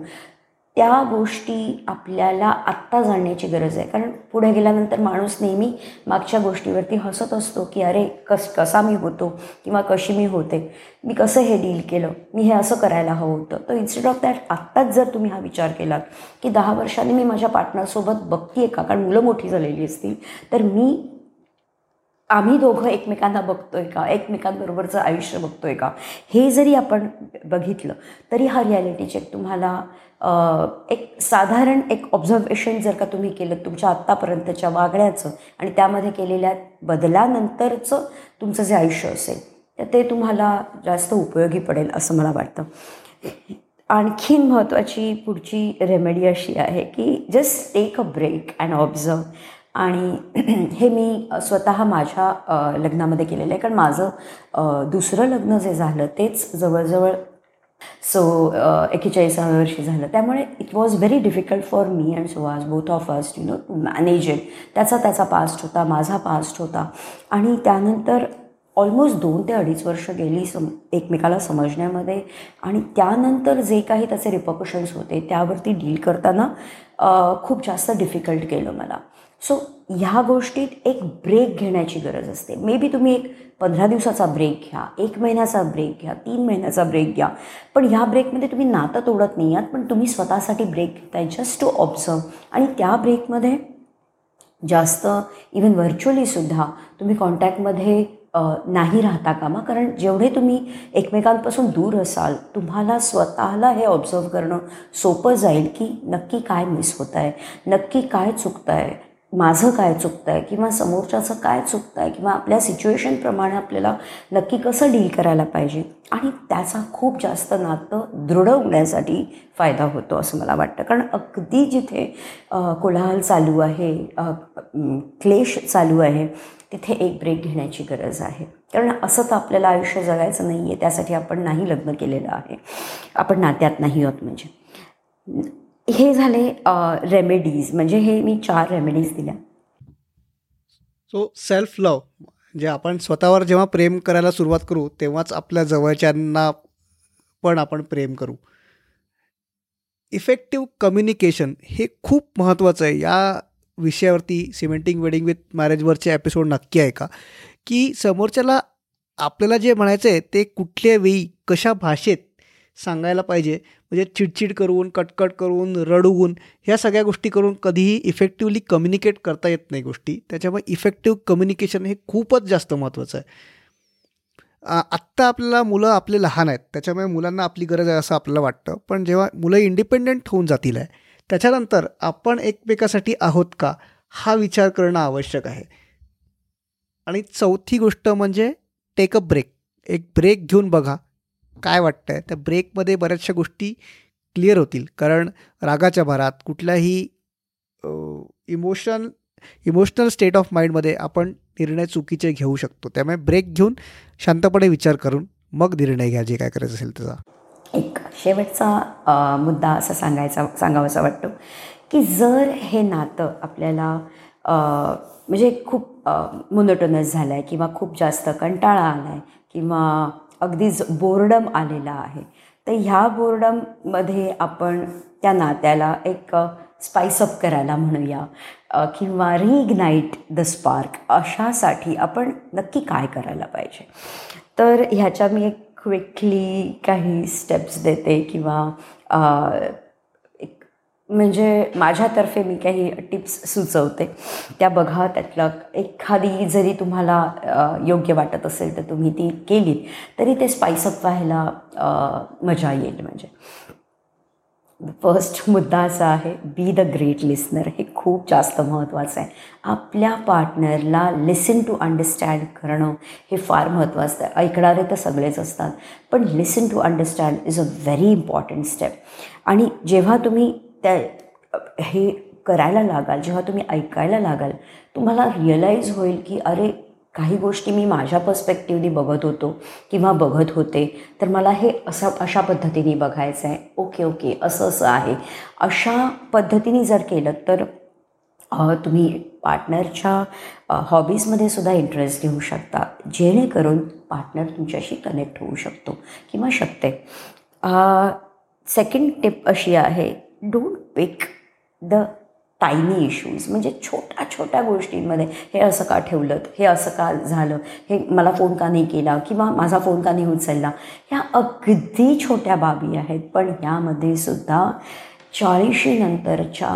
त्या गोष्टी आपल्याला आत्ता जाणण्याची गरज आहे. कारण पुढे गेल्यानंतर माणूस नेहमी मागच्या गोष्टीवरती हसत असतो की अरे कस कसा मी होतो किंवा कशी मी होते? मी कसं हे डील केलं? मी हे असं करायला हवं होतं? तर इन्स्टेड ऑफ दॅट आत्ताच जर तुम्ही हा विचार केलात की दहा वर्षांनी मी माझ्या पार्टनरसोबत बघते का? कारण मुलं मोठी झालेली असतील. तर मी आम्ही दोघं एकमेकांना बघतोय का? एकमेकांबरोबरचं आयुष्य बघतोय का? हे जरी आपण बघितलं तरी हा रियालिटी चेक तुम्हाला एक साधारण एक ऑब्झर्वेशन जर का तुम्ही केलं तुमच्या आत्तापर्यंतच्या वागण्याचं आणि त्यामध्ये केलेल्या बदलानंतरचं तुमचं जे आयुष्य असेल तर ते तुम्हाला जास्त उपयोगी पडेल असं मला वाटतं. आणखीन महत्त्वाची पुढची रेमेडी अशी आहे की just take a break and observe आणि [clears throat] हे मी स्वतः माझ्या लग्नामध्ये केलेलं आहे. कारण माझं दुसरं लग्न जे झालं तेच जवळजवळ सो एकेचाळीसाव्या वर्षी झालं. त्यामुळे it was very difficult for me and Suhas both of us you know to manage it त्याचा त्याचा पास्ट होता माझा पास्ट होता. आणि त्यानंतर ऑलमोस्ट दोन ते अडीच वर्ष गेली सम एकमेकाला समजण्यामध्ये. आणि त्यानंतर जे काही त्याचे रिपॉकशन्स होते त्यावरती डील करताना खूप जास्त डिफिकल्ट केलं मला. सो ह्या गोष्टीत एक ब्रेक घेण्याची गरज असते. मे बी तुम्ही एक पंधरा दिवसाचा ब्रेक घ्या एक महिन्याचा ब्रेक घ्या तीन महिन्याचा ब्रेक घ्या. पण ह्या ब्रेकमध्ये तुम्ही नातं तोडत नाही आहात पण तुम्ही स्वतःसाठी ब्रेक घेताय जस्ट टू ऑब्झर्व आणि त्या ब्रेकमध्ये जास्त इवन व्हर्च्युअलीसुद्धा तुम्ही कॉन्टॅक्टमध्ये नाही राहता कामा. कारण जेवढे तुम्ही एकमेकांपासून दूर असाल तुम्हाला स्वतःला हे ऑब्झर्व करणं सोपं जाईल की नक्की काय मिस होत आहे नक्की काय चुकतं आहे माझं काय चुकतं आहे किंवा समोरच्याचं काय चुकतं आहे किंवा आपल्या सिच्युएशनप्रमाणे आपल्याला नक्की कसं डील करायला पाहिजे? आणि त्याचा खूप जास्त नातं दृढ होण्यासाठी फायदा होतो असं मला वाटतं. कारण अगदी जिथे कोलाहल चालू आहे क्लेश चालू आहे तिथे एक ब्रेक घेण्याची गरज आहे. कारण असं तर आपल्याला आयुष्य जगायचं नाही आहे त्यासाठी आपण नाही लग्न केलेलं आहे. आपण नात्यात नाही आहोत म्हणजे. हे झाले रेमेडीज म्हणजे हे मी चार रेमेडीज दिल्या. सो सेल्फ लव म्हणजे आपण स्वतःवर जेव्हा प्रेम करायला सुरुवात करू तेव्हाच आपल्या जवळच्यांना पण आपण प्रेम करू. इफेक्टिव्ह कम्युनिकेशन हे खूप महत्त्वाचं आहे. या विषयावरती सिमेंटिंग वेडिंग विथ मॅरेजवरचे एपिसोड नक्की आहे का की समोरच्याला आपल्याला जे म्हणायचं आहे ते कुठल्या वेळी कशा भाषेत सांगायला पाहिजे. म्हणजे चिडचिड करून कटकट करून रडवून ह्या सगळ्या गोष्टी करून कधीही इफेक्टिवली कम्युनिकेट करता येत नाही गोष्टी. त्याच्यामुळे इफेक्टिव्ह कम्युनिकेशन हे खूपच जास्त महत्त्वाचं आहे. आत्ता आपल्याला मुलं आपले लहान आहेत. त्याच्यामुळे मुलांना आपली गरज आहे असं आपल्याला वाटतं. पण जेव्हा मुलं इंडिपेंडेंट होऊन जातील आहे त्याच्यानंतर आपण एकमेकासाठी आहोत का? हा विचार करणं आवश्यक आहे. आणि चौथी गोष्ट म्हणजे टेक अ ब्रेक एक ब्रेक घेऊन बघा. काय वाटतं आहे त्या ब्रेकमध्ये बऱ्याचशा गोष्टी क्लिअर होतील. कारण रागाच्या भरात कुठल्याही इमोशन इमोशनल स्टेट ऑफ माइंडमध्ये आपण निर्णय चुकीचे घेऊ शकतो. त्यामुळे ब्रेक घेऊन शांतपणे विचार करून मग निर्णय घ्या जे काय करायचं असेल त्याचा. एक शेवटचा मुद्दा असा सांगायचा सांगावासा वाटतो की जर हे नातं आपल्याला म्हणजे खूप मोनोटोनस झालं आहे किंवा खूप जास्त कंटाळा आला आहे किंवा अगदीच बोर्डम आलेला आहे. तर ह्या बोर्डममध्ये आपण त्या नात्याला एक स्पाइसअप करायला म्हणूया. किंवा रिइग्नाईट द स्पार्क अशासाठी आपण नक्की काय करायला पाहिजे? तर ह्याच्या मी एक क्विकली काही स्टेप्स देते किंवा म्हणजे माझ्यातर्फे मी काही टिप्स सुचवते. त्या बघा त्यातलं एखादी जरी तुम्हाला योग्य वाटत असेल तर तुम्ही ती केलीत तरी ते स्पाइसअप व्हायला मजा येईल म्हणजे. फर्स्ट मुद्दा असा आहे बी द ग्रेट लिसनर हे खूप जास्त महत्त्वाचं आहे. आपल्या पार्टनरला लिसन टू अंडरस्टँड करणं हे फार महत्त्वाचं आहे. ऐकणारे तर सगळेच असतात पण listen to understand is a very important step आणि जेव्हा तुम्ही त्या हे करायला लागाल जेव्हा तुम्ही ऐकायला लागाल तुम्हाला रिअलाईज होईल की अरे काही गोष्टी मी माझ्या पर्स्पेक्टिव्हनी बघत होतो किंवा बघत होते तर मला हे असं अशा पद्धतीने बघायचं आहे. ओके ओके असं असं आहे. अशा पद्धतीने जर केलं तर तुम्ही पार्टनरच्या हॉबीजमध्ये सुद्धा इंटरेस्ट घेऊ शकता जेणेकरून पार्टनर तुमच्याशी कनेक्ट होऊ शकतो किंवा शकते. सेकंड टिप अशी आहे don't pick the tiny issues म्हणजे छोट्या छोट्या गोष्टींमध्ये हे असं का ठेवलं हे असं का झालं? हे मला फोन का नाही केला? किंवा माझा फोन का नाही उचलला? ह्या अगदी छोट्या बाबी आहेत. पण ह्यामध्ये सुद्धा चाळीशी नंतरच्या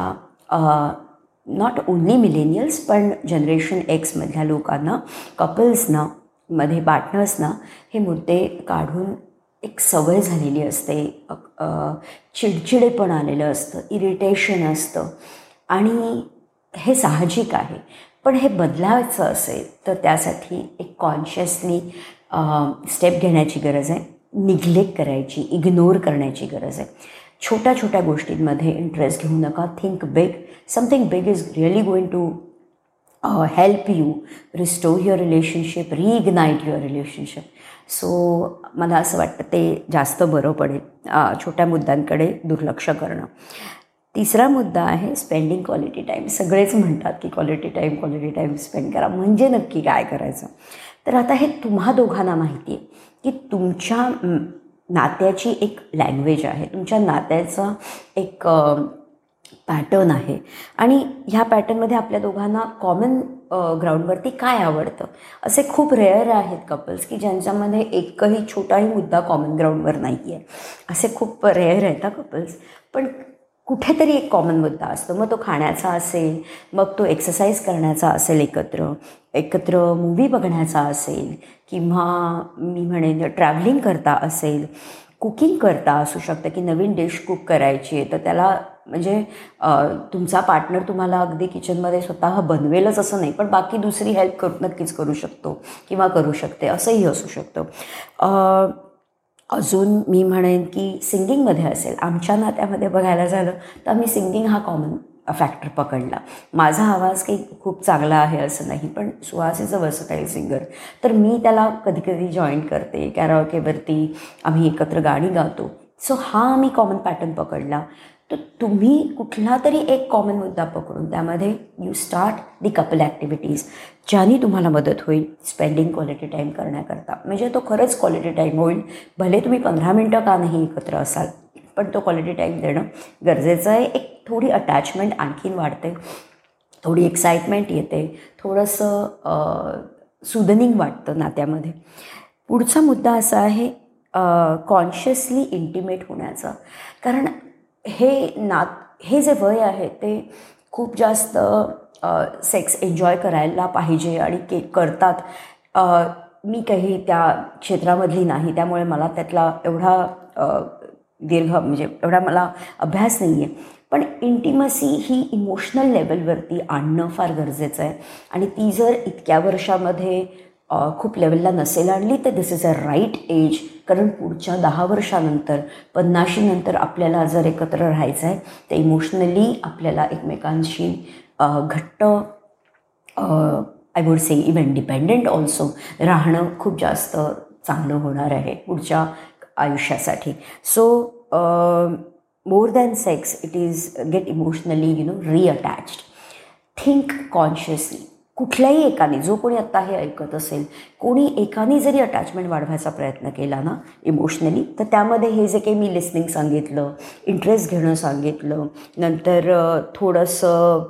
नॉट ओन्ली मिलेनियल्स पण जनरेशन एक्समधल्या लोकांना कपल्सना मध्ये पार्टनर्सना हे मुद्दे काढून एक सवय झालेली असते. चिडचिडेपण आलेलं असतं इरिटेशन असतं. आणि हे साहजिक आहे. पण हे बदलायचं असेल तर त्यासाठी एक कॉन्शियसली स्टेप घेण्याची गरज आहे. निग्लेक्ट करायची इग्नोर करण्याची गरज आहे. छोट्या छोट्या गोष्टींमध्ये इंटरेस्ट घेऊ नका. Think big something big is really going to help you restore your relationship reignite your relationship so मला असं वाटतं ते जास्त बरं पडेल छोट्या मुद्द्यांकडे दुर्लक्ष करणं. तिसरा मुद्दा आहे स्पेंडिंग क्वालिटी टाईम सगळेच म्हणतात की quality time quality time spend करा. म्हणजे नक्की काय करायचं? तर आता हे तुम्हा दोघांना माहिती आहे की तुमच्या नात्याची एक लँग्वेज आहे. तुमच्या नात्याचा एक पॅटर्न आहे. आणि ह्या पॅटर्नमध्ये आपल्या दोघांना कॉमन ग्राउंडवरती काय आवडतं? असे खूप रेअर आहेत कपल्स की ज्यांच्यामध्ये एकही छोटाही मुद्दा कॉमन ग्राउंडवर नाही आहे असे खूप रेअर आहेत कपल्स पण कुठेतरी एक कॉमन मुद्दा असतो. मग तो खाण्याचा असेल मग तो एक्सरसाइज करण्याचा असेल एकत्र एकत्र मूवी बघण्याचा असेल किंवा मी म्हणेन ट्रॅव्हलिंग करता असेल कुकिंग करता असू शकतं की नवीन डिश कुक करायची आहे तर त्याला म्हणजे तुमचा पार्टनर तुम्हाला अगदी किचनमध्ये स्वतः बनवेलच असं नाही पण बाकी दुसरी हेल्प करू नक्कीच करू शकतो किंवा करू शकते असंही असू शकतं. अजून मी म्हणेन की सिंगिंगमध्ये असेल आमच्या नात्यामध्ये बघायला झालं तर आम्ही सिंगिंग हा कॉमन फॅक्टर पकडला. माझा आवाज काही खूप चांगला आहे असं नाही पण Suhas is a versatile singer तर मी त्याला कधी कधी जॉईन करते कॅरॉकेवरती आम्ही एकत्र गाणी गातो. सो हा आम्ही कॉमन पॅटर्न पकडला. तर तुम्ही कुठला तरी एक कॉमन मुद्दा पकडून त्यामध्ये you start the couple activities ज्याने तुम्हाला मदत होईल स्पेंडिंग क्वालिटी टाईम करण्याकरता. म्हणजे तो खरंच क्वालिटी टाईम होईल. भले तुम्ही पंधरा मिनटं का नाही एकत्र असाल पण तो क्वालिटी टाईम देणं गरजेचं आहे. एक थोडी अटॅचमेंट आणखीन वाढते. थोडी एक्साइटमेंट येते. थोडंसं सुदनिंग वाटतं नात्यामध्ये. पुढचा मुद्दा असा आहे कॉन्शियसली इंटिमेट होण्याचा. कारण हे नात हे जे वय आहे ते खूप जास्त सेक्स एन्जॉय करायला पाहिजे आणि के करतात. मी काही त्या क्षेत्रामधली नाही त्यामुळे मला त्यातला एवढा दीर्घ म्हणजे एवढा मला अभ्यास नाही आहे पण इंटिमसी ही इमोशनल लेवलवरती आणणं फार गरजेचं आहे. आणि ती जर इतक्या वर्षामध्ये खूप लेवलला नसेल आणली तर this is a right age कारण पुढच्या दहा वर्षानंतर पन्नाशीनंतर आपल्याला जर एकत्र राहायचं आहे तर इमोशनली आपल्याला एकमेकांशी घट्ट I would say even dependent also राहणं खूप जास्त चांगलं होणार आहे पुढच्या आयुष्यासाठी. So more than sex it is get emotionally you know reattached think consciously कुठल्याही एकाने जो कोणी आत्ता हे ऐकत असेल कोणी एकाने जरी अटॅचमेंट वाढवायचा प्रयत्न केला ना इमोशनली तर त्यामध्ये हे जे काही मी लिस्निंग सांगितलं इंटरेस्ट घेणं सांगितलं नंतर थोडंसं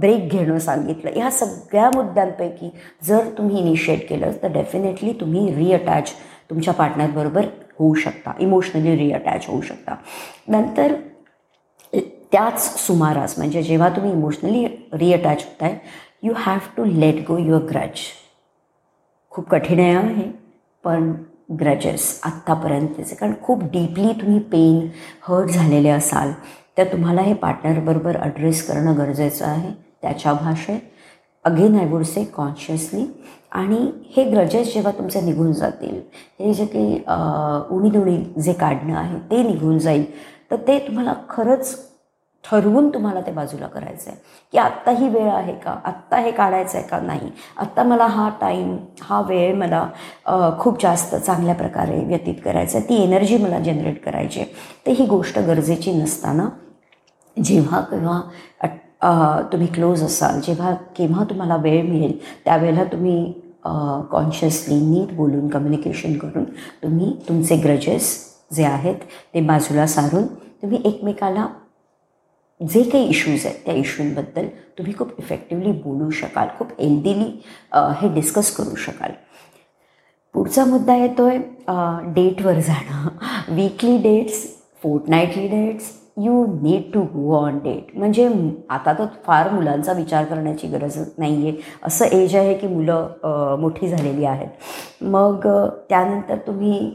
ब्रेक घेणं सांगितलं ह्या सगळ्या मुद्द्यांपैकी जर तुम्ही इनिशिएट केलं तर डेफिनेटली तुम्ही रिअटॅच तुमच्या पार्टनरबरोबर होऊ शकता इमोशनली रिअटॅच होऊ शकता. नंतर त्याच सुमारास म्हणजे जेव्हा तुम्ही इमोशनली रिअटॅच होताय you have to let go your grudge खूप कठीण आहे हे पण ग्रजेस आत्तापर्यंतचे कारण खूप डीपली तुम्ही पेन हर्ट झालेले असाल तर तुम्हाला हे पार्टनरबरोबर ॲड्रेस करणं गरजेचं आहे. त्याच्या भाषेत. Again I would say consciously आणि हे ग्रजेस जेव्हा तुमचे निघून जातील हे जे काही उणीदुणी जे काढणं आहे ते निघून जाईल तर ते तुम्हाला खरंच ठरवून तुम्हाला ते बाजूला करायचं आहे की आत्ता ही वेळ आहे का? आत्ता हे काढायचं आहे का? नाही. आत्ता मला हा टाईम हा वेळ मला खूप जास्त चांगल्या प्रकारे व्यतीत करायचा आहे ती एनर्जी मला जनरेट करायची आहे तर ही गोष्ट गरजेची नसताना जेव्हा केव्हा अट- तुम्ही क्लोज असाल जेव्हा केव्हा तुम्हाला वेळ मिळेल त्यावेळेला तुम्ही कॉन्शियसली नीट बोलून कम्युनिकेशन करून तुम्ही तुमचे ग्रजेस जे आहेत ते बाजूला सारून तुम्ही एकमेकाला जे काही इश्यूज आहेत त्या इश्यूंबद्दल तुम्ही खूप इफेक्टिवली बोलू शकाल खूप हेल्दीली हे डिस्कस करू शकाल. पुढचा मुद्दा येतो आहे डेटवर जाणं. Weekly dates fortnightly dates you need to go on date म्हणजे आता तर फार मुलांचा विचार करण्याची गरज नाही आहे असं एज आहे की मुलं मोठी झालेली आहेत. मग त्यानंतर तुम्ही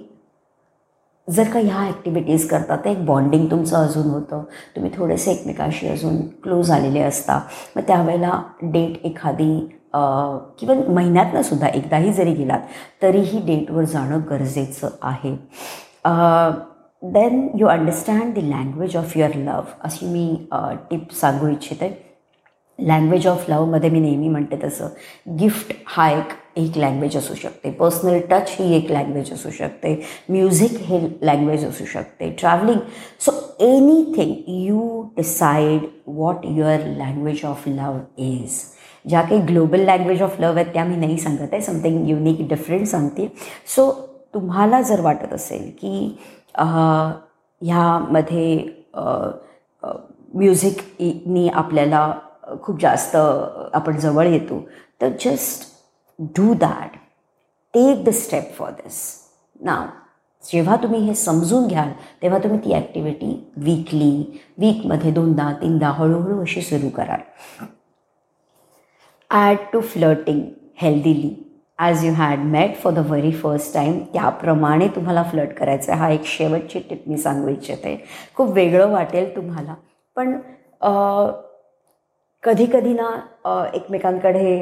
जर का ह्या ॲक्टिव्हिटीज करता तर एक बॉन्डिंग तुमचं अजून होतं. तुम्ही थोडेसे एकमेकाशी अजून क्लोज आलेले असता. मग त्यावेळेला डेट एखादी किंवा महिन्यातनं सुद्धा एकदाही जरी गेलात तरीही डेटवर जाणं गरजेचं आहे. Then you understand the language of your love अशी मी टिप सांगू इच्छिते. लँग्वेज ऑफ लवमध्ये मी नेहमी म्हणते तसं. गिफ्ट हा एक एक लँग्वेज असू शकते. पर्सनल टच ही एक लँग्वेज असू शकते. म्युझिक हे लँग्वेज असू शकते. Travelling so anything you decide what your language of love is ज्या काही ग्लोबल लँग्वेज ऑफ लव आहेत त्या मी नाही सांगत आहे. समथिंग युनिक डिफरंट सांगते सो तुम्हाला जर वाटत असेल की ह्यामध्ये म्युझिकनी आपल्याला खूप जास्त आपण जवळ येतो तर just do that take the step for this ना जेव्हा तुम्ही हे समजून घ्याल तेव्हा तुम्ही ती ॲक्टिव्हिटी वीकली वीकमध्ये दोनदा तीनदा हळूहळू अशी सुरू कराल. Add to flirting healthily as you had met for the very first time त्याप्रमाणे तुम्हाला फ्लट करायचं आहे. हा एक शेवटची टिप मी सांगू इच्छिते. खूप वेगळं वाटेल तुम्हाला. पण कधी कधी ना एकमेकांकडे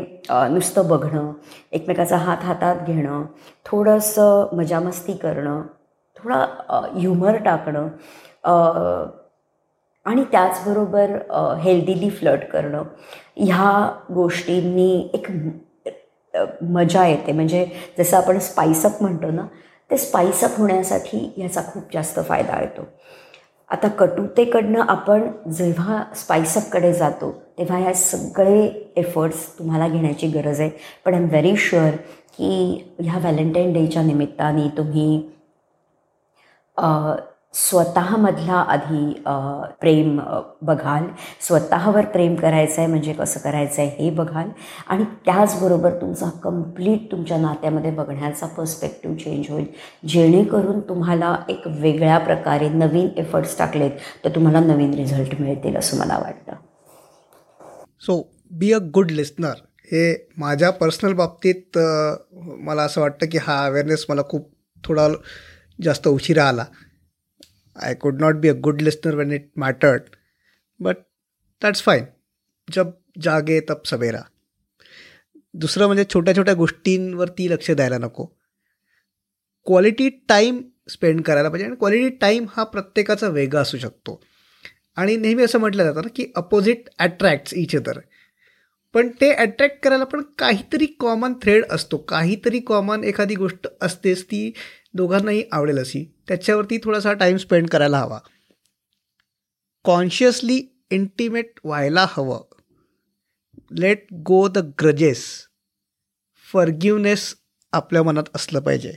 नुसतं बघणं एकमेकाचा हात हातात घेणं थोडंसं मजामस्ती करणं थोडा ह्युमर टाकणं आणि त्याचबरोबर हेल्दीली फ्लट करणं ह्या गोष्टींनी एक मजा येते. म्हणजे जसं आपण स्पाइसअप म्हणतो ना ते स्पाइसअप होण्यासाठी ह्याचा खूप जास्त फायदा येतो. आता कटुतेकडनं आपण जेव्हा स्पायसअपकडे जातो तेव्हा ह्या सगळे एफर्ट्स तुम्हाला घेण्याची गरज आहे. पण आय एम व्हेरी शुअर की ह्या व्हॅलेंटाईन डेच्या निमित्ताने तुम्ही स्वतःमधला आधी प्रेम बघाल. स्वतःवर प्रेम करायचं आहे म्हणजे कसं करायचं आहे हे बघाल. आणि त्याचबरोबर तुमचा कंप्लीट तुमच्या नात्यामध्ये बघण्याचा पर्स्पेक्टिव्ह चेंज होईल. जेणेकरून तुम्हाला एक वेगळ्या प्रकारे नवीन एफर्ट्स टाकलेत तर तुम्हाला नवीन रिझल्ट मिळतील असं मला वाटतं. So be a good listener हे माझ्या पर्सनल बाबतीत मला असं वाटतं की हा अवेअरनेस मला खूप थोडा जास्त उशिरा आला. I could not be a good listener when it mattered but that's fine जब जागे तब सवेरा. दुसरं म्हणजे छोट्या छोट्या गोष्टींवरती लक्ष द्यायला नको. क्वालिटी टाईम स्पेंड करायला पाहिजे आणि क्वालिटी टाईम हा प्रत्येकाचा वेगळा असू शकतो. आणि नेहमी असं म्हटलं जातं ना की अपोजिट अट्रॅक्ट्स इच अदर पण ते अट्रॅक्ट करायला पण काहीतरी कॉमन थ्रेड असतो. काहीतरी कॉमन एखादी गोष्ट असतेच ती दोघांनाही आवडेल अशी. त्याच्यावरती थोडासा टाईम स्पेंड करायला हवा. कॉन्शियसली इंटिमेट व्हायला हवं. Let go the grudges forgiveness आपल्या मनात असलं पाहिजे.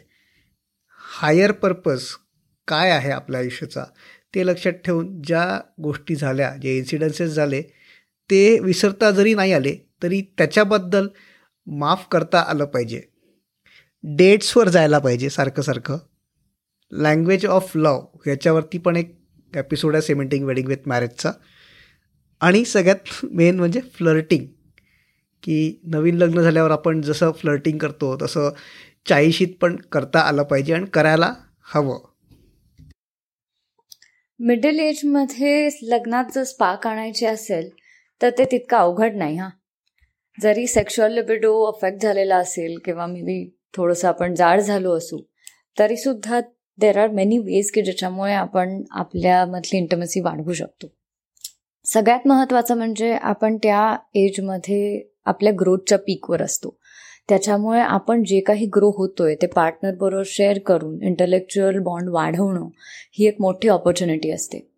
हायर पर्पज काय आहे आपल्या आयुष्याचा? ते लक्षात ठेवून ज्या गोष्टी झाल्या जे इन्सिडन्सेस झाले ते विसरता जरी नाही आले तरी त्याच्याबद्दल माफ करता आलं पाहिजे. डेट्सवर जायला पाहिजे सारखं सारखं. लँग्वेज ऑफ लव ह्याच्यावरती पण एक एपिसोड आहे सेमेंटिंग वेडिंग विथ मॅरेजचा आणि सगळ्यात मेन म्हणजे फ्लर्टिंग की नवीन लग्न झाल्यावर आपण जसं फ्लर्टिंग करतो तसं चाळीशीत पण करता आलं पाहिजे आणि करायला हवं. मिडल एजमध्ये लग्नात जर स्पार्क आणायची असेल तर ते तितकं अवघड नाही हां. जरी सेक्शुअल लिबिडो अफेक्ट झालेला असेल किंवा मे बी थोडंसं आपण जाड झालो असू तरीसुद्धा देर आर मेनी वेज की ज्याच्यामुळे आपण आपल्यामधली इंटमसी वाढवू शकतो. सगळ्यात महत्त्वाचं म्हणजे आपण त्या एजमध्ये आपल्या ग्रोथच्या पीकवर असतो. त्याच्यामुळे आपण जे काही ग्रो होतोय ते पार्टनरबरोबर शेअर करून इंटलेक्च्युअल बॉन्ड वाढवणं ही एक मोठी ऑपॉर्च्युनिटी असते.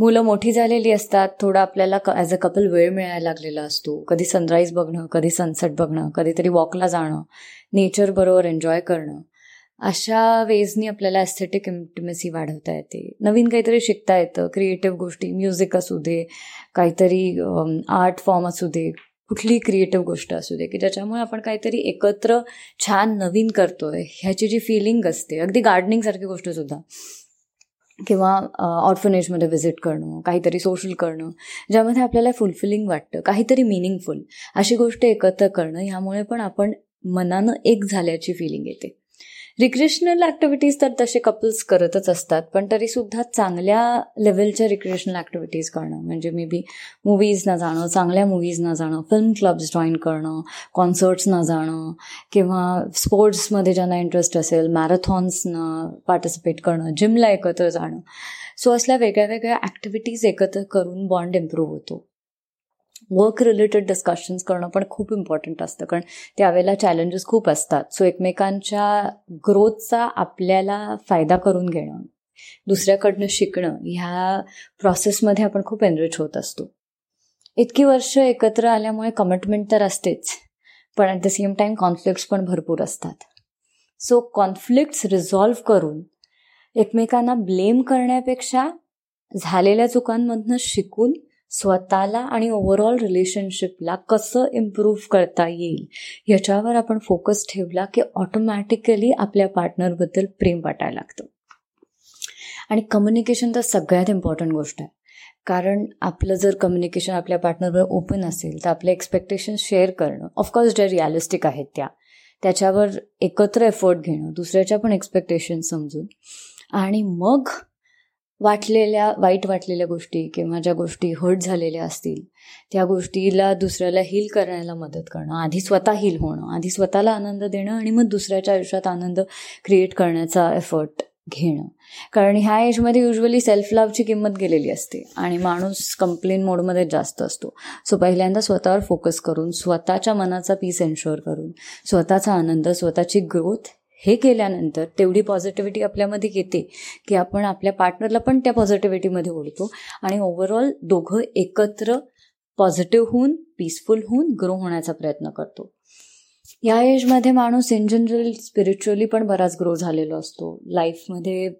मुलं मोठी झालेली असतात थोडं आपल्याला ॲज अ कपल वेळ मिळायला लागलेला असतो. कधी सनराईज बघणं कधी सनसेट बघणं कधीतरी वॉकला जाणं नेचर बरोबर एन्जॉय करणं. अशा वेजनी आपल्याला ॲस्थेटिक इंटिमेसी वाढवता येते. नवीन काहीतरी शिकता येतं. क्रिएटिव्ह गोष्टी म्युझिक असू दे काहीतरी आर्ट फॉर्म असू दे कुठली क्रिएटिव्ह गोष्ट असू दे की ज्याच्यामुळे आपण काहीतरी एकत्र छान नवीन करतोय ह्याची जी फिलिंग असते. अगदी गार्डनिंगसारखी गोष्ट सुद्धा. किंवा ऑर्फनेजमध्ये व्हिजिट करणं काहीतरी सोशल करणं ज्यामध्ये आपल्याला फुलफिलिंग वाटतं काहीतरी मिनिंगफुल अशी गोष्ट एकत्र करणं ह्यामुळे पण आपण मनानं एक झाल्याची फिलिंग येते. रिक्रिएशनल ॲक्टिव्हिटीज तर तसे कपल्स करतच असतात पण तरी सुद्धा चांगल्या लेवलच्या रिक्रिएशनल ॲक्टिव्हिटीज करणं म्हणजे मे बी मूवीजना जाणं चांगल्या मूवीजना जाणं फिल्म क्लब्स जॉईन करणं कॉन्सर्ट्सना जाणं किंवा स्पोर्ट्समध्ये ज्यांना इंटरेस्ट असेल मॅरेथॉन्सनं पार्टिसिपेट करणं जिमला एकत्र जाणं. सो असल्या वेगळ्या वेगळ्या ॲक्टिव्हिटीज एकत्र करून बॉन्ड इम्प्रूव्ह होतो. वर्क रिलेटेड डिस्कशन्स करणं पण खूप इम्पॉर्टंट असतं. कारण त्यावेळेला चॅलेंजेस खूप असतात. सो एकमेकांच्या ग्रोथचा आपल्याला फायदा करून घेणं दुसऱ्याकडनं शिकणं ह्या प्रोसेसमध्ये आपण खूप एनरिच होत असतो. इतकी वर्ष एकत्र आल्यामुळे कमिटमेंट तर असतेच पण at the same time conflicts पण भरपूर असतात. सो कॉन्फ्लिक्ट्स रिझॉल्व्ह करून एकमेकांना ब्लेम करण्यापेक्षा झालेल्या चुकांमधनं शिकून स्वतःला आणि ओव्हरऑल रिलेशनशिपला कसं इम्प्रूव्ह करता येईल ह्याच्यावर आपण फोकस ठेवला की ऑटोमॅटिकली आपल्या पार्टनरबद्दल प्रेम वाटायला लागतं. आणि कम्युनिकेशन तर सगळ्यात इम्पॉर्टंट गोष्ट आहे. कारण आपलं जर कम्युनिकेशन आपल्या पार्टनरवर ओपन असेल तर आपले एक्सपेक्टेशन शेअर करणं ऑफकोर्स ज्या रिअलिस्टिक आहेत त्या त्याच्यावर एकत्र एफर्ट घेणं दुसऱ्याच्या पण एक्सपेक्टेशन समजून. आणि मग वाटलेल्या वाईट वाटलेल्या गोष्टी किंवा ज्या गोष्टी हर्ट झालेल्या असतील त्या गोष्टीला दुसऱ्याला हील करायला मदत करणं आधी स्वतः हील होणं आधी स्वतःला आनंद देणं आणि मग दुसऱ्याच्या आयुष्यात आनंद क्रिएट करण्याचा एफर्ट घेणं. कारण ह्या एजमध्ये युजली सेल्फ लव्हची किंमत गेलेली असते आणि माणूस कंप्लेन मोडमध्ये जास्त असतो. सो पहिल्यांदा स्वतःवर फोकस करून स्वतःच्या मनाचा पीस एन्शुअर करून स्वतःचा आनंद स्वतःची ग्रोथ हे केल्यानंतर तेवढी पॉझिटिव्हिटी आपल्यामध्ये येते की आपण आपल्या पार्टनरला पण त्या पॉझिटिव्हिटीमध्ये ओढतो. आणि ओव्हरऑल दोघं एकत्र पॉझिटिव्ह होऊन पीसफुल होऊन ग्रो होण्याचा प्रयत्न करतो. या एजमध्ये माणूस इन जनरल स्पिरिच्युअली पण बराच ग्रो झालेलो असतो. लाईफमध्ये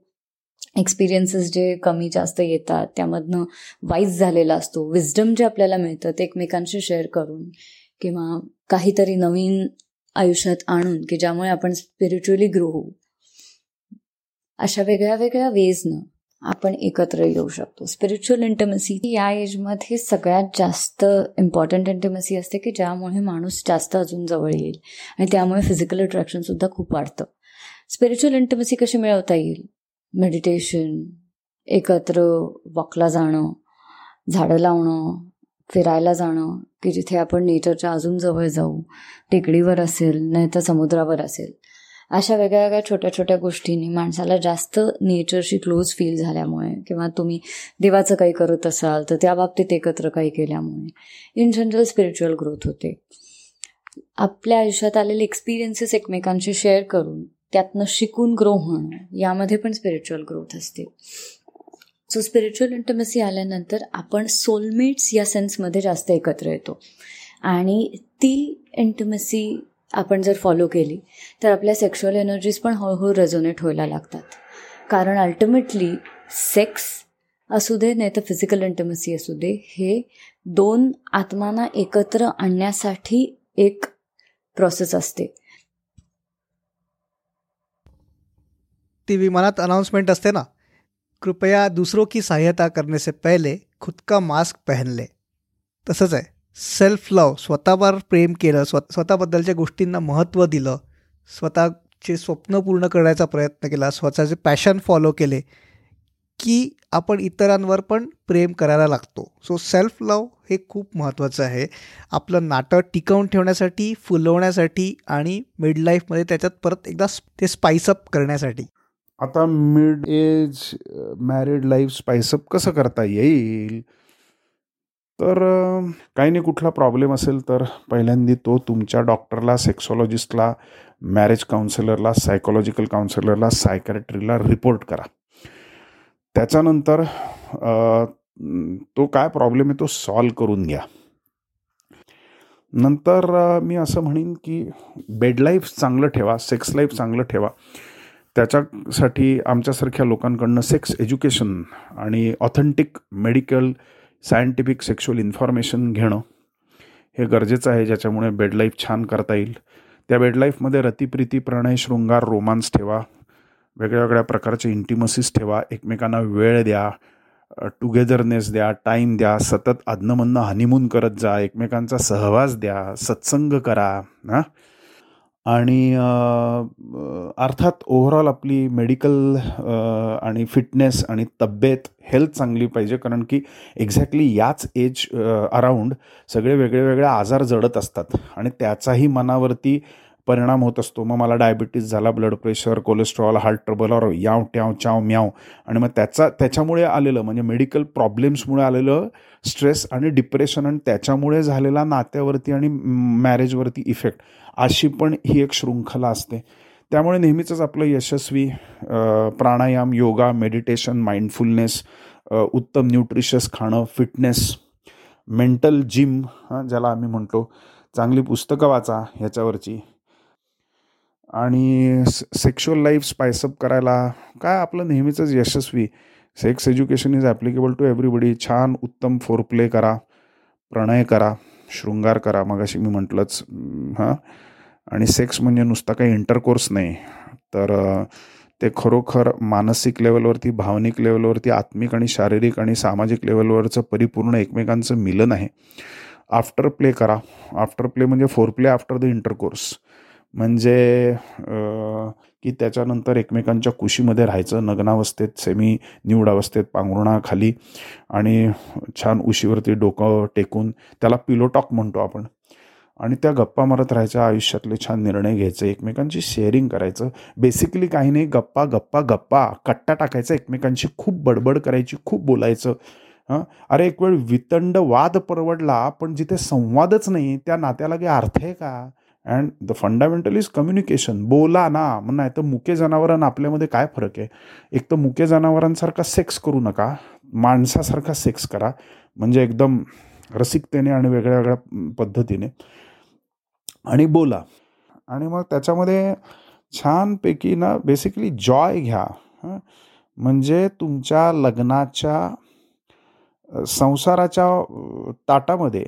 एक्सपिरियन्सेस जे कमी जास्त येतात त्यामधनं वाईज झालेला असतो. विजडम जे आपल्याला मिळतं ते एकमेकांशी शेअर करून किंवा काहीतरी नवीन आयुष्यात आणून की ज्यामुळे आपण स्पिरिच्युअली ग्रो होऊ. अशा वेगळ्या वेगळ्या वेजनं आपण एकत्र येऊ शकतो. स्पिरिच्युअल इंटिमसी या एजमध्ये सगळ्यात जास्त इम्पॉर्टंट इंटिमसी असते की ज्यामुळे माणूस जास्त अजून जवळ येईल आणि त्यामुळे फिजिकल अट्रॅक्शन सुद्धा खूप वाढतं. स्पिरिच्युअल इंटिमसी कशी मिळवता येईल? मेडिटेशन एकत्र वॉकला जाणं झाडं लावणं फिरायला जाणं की जिथे आपण नेचरच्या अजून जवळ जाऊ टेकडीवर असेल नाही तर समुद्रावर असेल. अशा वेगळ्या वेगळ्या छोट्या छोट्या गोष्टींनी माणसाला जास्त नेचरशी क्लोज फील झाल्यामुळे किंवा तुम्ही देवाचं काही करत असाल तर त्या बाबतीत एकत्र काही केल्यामुळे इन जनरल स्पिरिच्युअल ग्रोथ होते. आपल्या आयुष्यात आलेले एक्सपिरियन्सेस एकमेकांशी शेअर करून त्यातनं शिकून ग्रो होणं यामध्ये पण स्पिरिच्युअल ग्रोथ असते. सो स्पिरिच्युअल इंटमेसी आल्यानंतर आपण सोलमेट्स या सेन्समध्ये जास्त एकत्र येतो. आणि ती इंटमेसी आपण जर फॉलो केली तर आपल्या सेक्शुअल एनर्जीज पण हळूहळू रेझोनेट व्हायला लागतात. कारण अल्टिमेटली सेक्स असू दे नाही तर फिजिकल इंटमेसी असू दे हे दोन आत्मांना एकत्र आणण्यासाठी एक प्रोसेस असते. ती विमानात अनाउन्समेंट असते ना? कृपया दूसरों की सहायता करने से पहले खुद का मास्क पहन ले। तसंच आहे सेल्फ लव स्वतःवर प्रेम केलं स्व स्वतःबद्दलच्या गोष्टींना महत्त्व दिलं स्वतःचे स्वप्न पूर्ण करण्याचा प्रयत्न केला स्वतःचे पॅशन फॉलो केले की आपण इतरांवर पण प्रेम करायला लागतो. सो सेल्फ लव हे खूप महत्त्वाचं आहे. आपलं नाटक टिकवून ठेवण्यासाठी फुलवण्यासाठी आणि मिड लाईफमध्ये त्याच्यात परत एकदा ते स्पाइसअप करण्यासाठी. आता mid age married life spice up कसं करता येईल? तर काही नाही कुठला प्रॉब्लेम असेल तर पहिल्यांदा तो तुमच्या डॉक्टरला सेक्सॉलॉजिस्टला मॅरेज काउन्सिलरला सायकोलॉजिकल काउन्सिलरला सायकॅट्रीला रिपोर्ट करा. त्याच्यानंतर तो काय प्रॉब्लेम आहे तो सॉल्व करून घ्या. नंतर मी असं म्हणेन की बेड लाईफ चांगलं ठेवा सेक्स लाईफ चांगलं ठेवा. त्याच्यासाठी आमच्यासारख्या लोकांकडनं सेक्स एज्युकेशन आणि authentic medical scientific sexual information घेणं हे गरजेचं आहे ज्याच्यामुळे बेड लाईफ छान करता येईल. त्या बेड लाईफमध्ये रतिप्रीती प्रणय शृंगार रोमांस ठेवा. वेगळ्या वेगळ्या प्रकारचे इंटिमसीस ठेवा. एकमेकांना वेळ द्या टुगेदरनेस द्या टाईम द्या सतत आदनमधनं हनीमून करत जा एकमेकांचा सहवास द्या सत्संग करा हां? आणि अर्थात ओव्हरऑल आपली मेडिकल आणि फिटनेस आणि तब्येत हेल्थ चांगली पाहिजे. कारण की एक्झॅक्टली याच एज अराउंड सगळे वेगळे वेगळे आजार जडत असतात. आणि त्याचाही मनावरती परिणाम होत असतो. मग मला डायबिटीज झाला blood pressure cholesterol heart trouble और याव ट्याव चाव म्याव. आणि मग त्याचा त्याच्यामुळे आलेलं म्हणजे मेडिकल प्रॉब्लेम्समुळे आलेलं स्ट्रेस आणि डिप्रेशन आणि त्याच्यामुळे झालेला नात्यावरती आणि मॅरेजवरती इफेक्ट अशी पण ही एक शृंखला असते. त्यामुळे नेहमीच आपलं यशस्वी प्राणायाम योगा मेडिटेशन माइंडफुलनेस उत्तम न्यूट्रिशियस खाणं फिटनेस मेंटल जिम हां ज्याला आम्ही म्हणतो. चांगली पुस्तकं वाचा ह्याच्यावरची आणि सेक्शुअल लाईफ स्पायसअप करायला काय आपलं नेहमीचंच यशस्वी. Sex education is applicable to everybody छान उत्तम फोर प्ले करा प्रणय करा शृंगार करा. मग अशी मी म्हटलंच हां. आणि सेक्स म्हणजे नुसता काही इंटरकोर्स नाही. तर ते खरोखर मानसिक लेवलवरती भावनिक लेवलवरती आत्मिक आणि शारीरिक आणि सामाजिक लेवलवरचं परिपूर्ण एकमेकांचं मिलन आहे. आफ्टर प्ले करा. आफ्टर प्ले म्हणजे foreplay after the intercourse म्हणजे की त्याच्यानंतर एकमेकांच्या कुशीमध्ये राहायचं नग्नावस्थेत सेमी निवडावस्थेत अवस्थेत पांघरुणाखाली आणि छान उशीवरती डोकं टेकून त्याला पिलोटॉक म्हणतो आपण. आणि त्या गप्पा मारत राहायच्या आयुष्यातले छान निर्णय घ्यायचे एकमेकांची शेअरिंग करायचं. बेसिकली काही नाही गप्पा गप्पा गप्पा कट्टा टाकायचा एकमेकांशी खूप बडबड करायची खूप बोलायचं. हां? अरे एक वेळ वितंड वाद परवडला पण जिथे संवादच नाही त्या नात्याला काही अर्थ आहे का? And the fundamental is communication बोला ना. मग नाही तर मुके जनावरांना आपल्यामध्ये काय फरक आहे? एक तर मुके जनावरांसारखा सेक्स करू नका. माणसासारखा सेक्स करा. म्हणजे एकदम रसिकतेने आणि वेगळ्या वेगळ्या पद्धतीने. आणि बोला. आणि मग त्याच्यामध्ये छानपैकी ना बेसिकली जॉय घ्या. म्हणजे तुमच्या लग्नाच्या संसाराच्या ताटामध्ये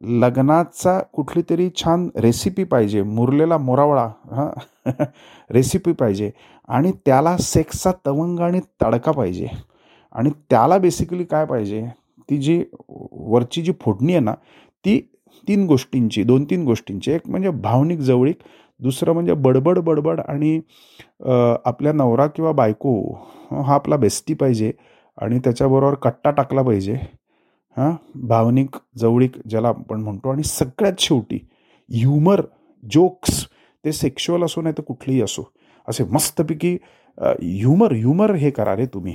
लग्नाचा कुठली तरी छान रेसिपी पाहिजे. मुरलेला मोरावळा हां. रेसिपी पाहिजे. आणि त्याला सेक्सचा तवंग आणि तडका पाहिजे. आणि त्याला बेसिकली काय पाहिजे? ती जी वरची जी फोडणी आहे ना ती तीन गोष्टींची दोन तीन गोष्टींची. एक म्हणजे भावनिक जवळीक दुसरं म्हणजे बडबड बडबड आणि आपल्या नवरा किंवा बायको हा आपला बेस्टी पाहिजे आणि त्याच्याबरोबर कट्टा टाकला पाहिजे. हां? भावनिक जवळीक ज्याला आपण म्हणतो आणि सगळ्यात शेवटी ह्युमर जोक्स ते सेक्शुअल असो नाही तर कुठलेही असो असे मस्तपैकी ह्युमर ह्युमर हे करा रे तुम्ही.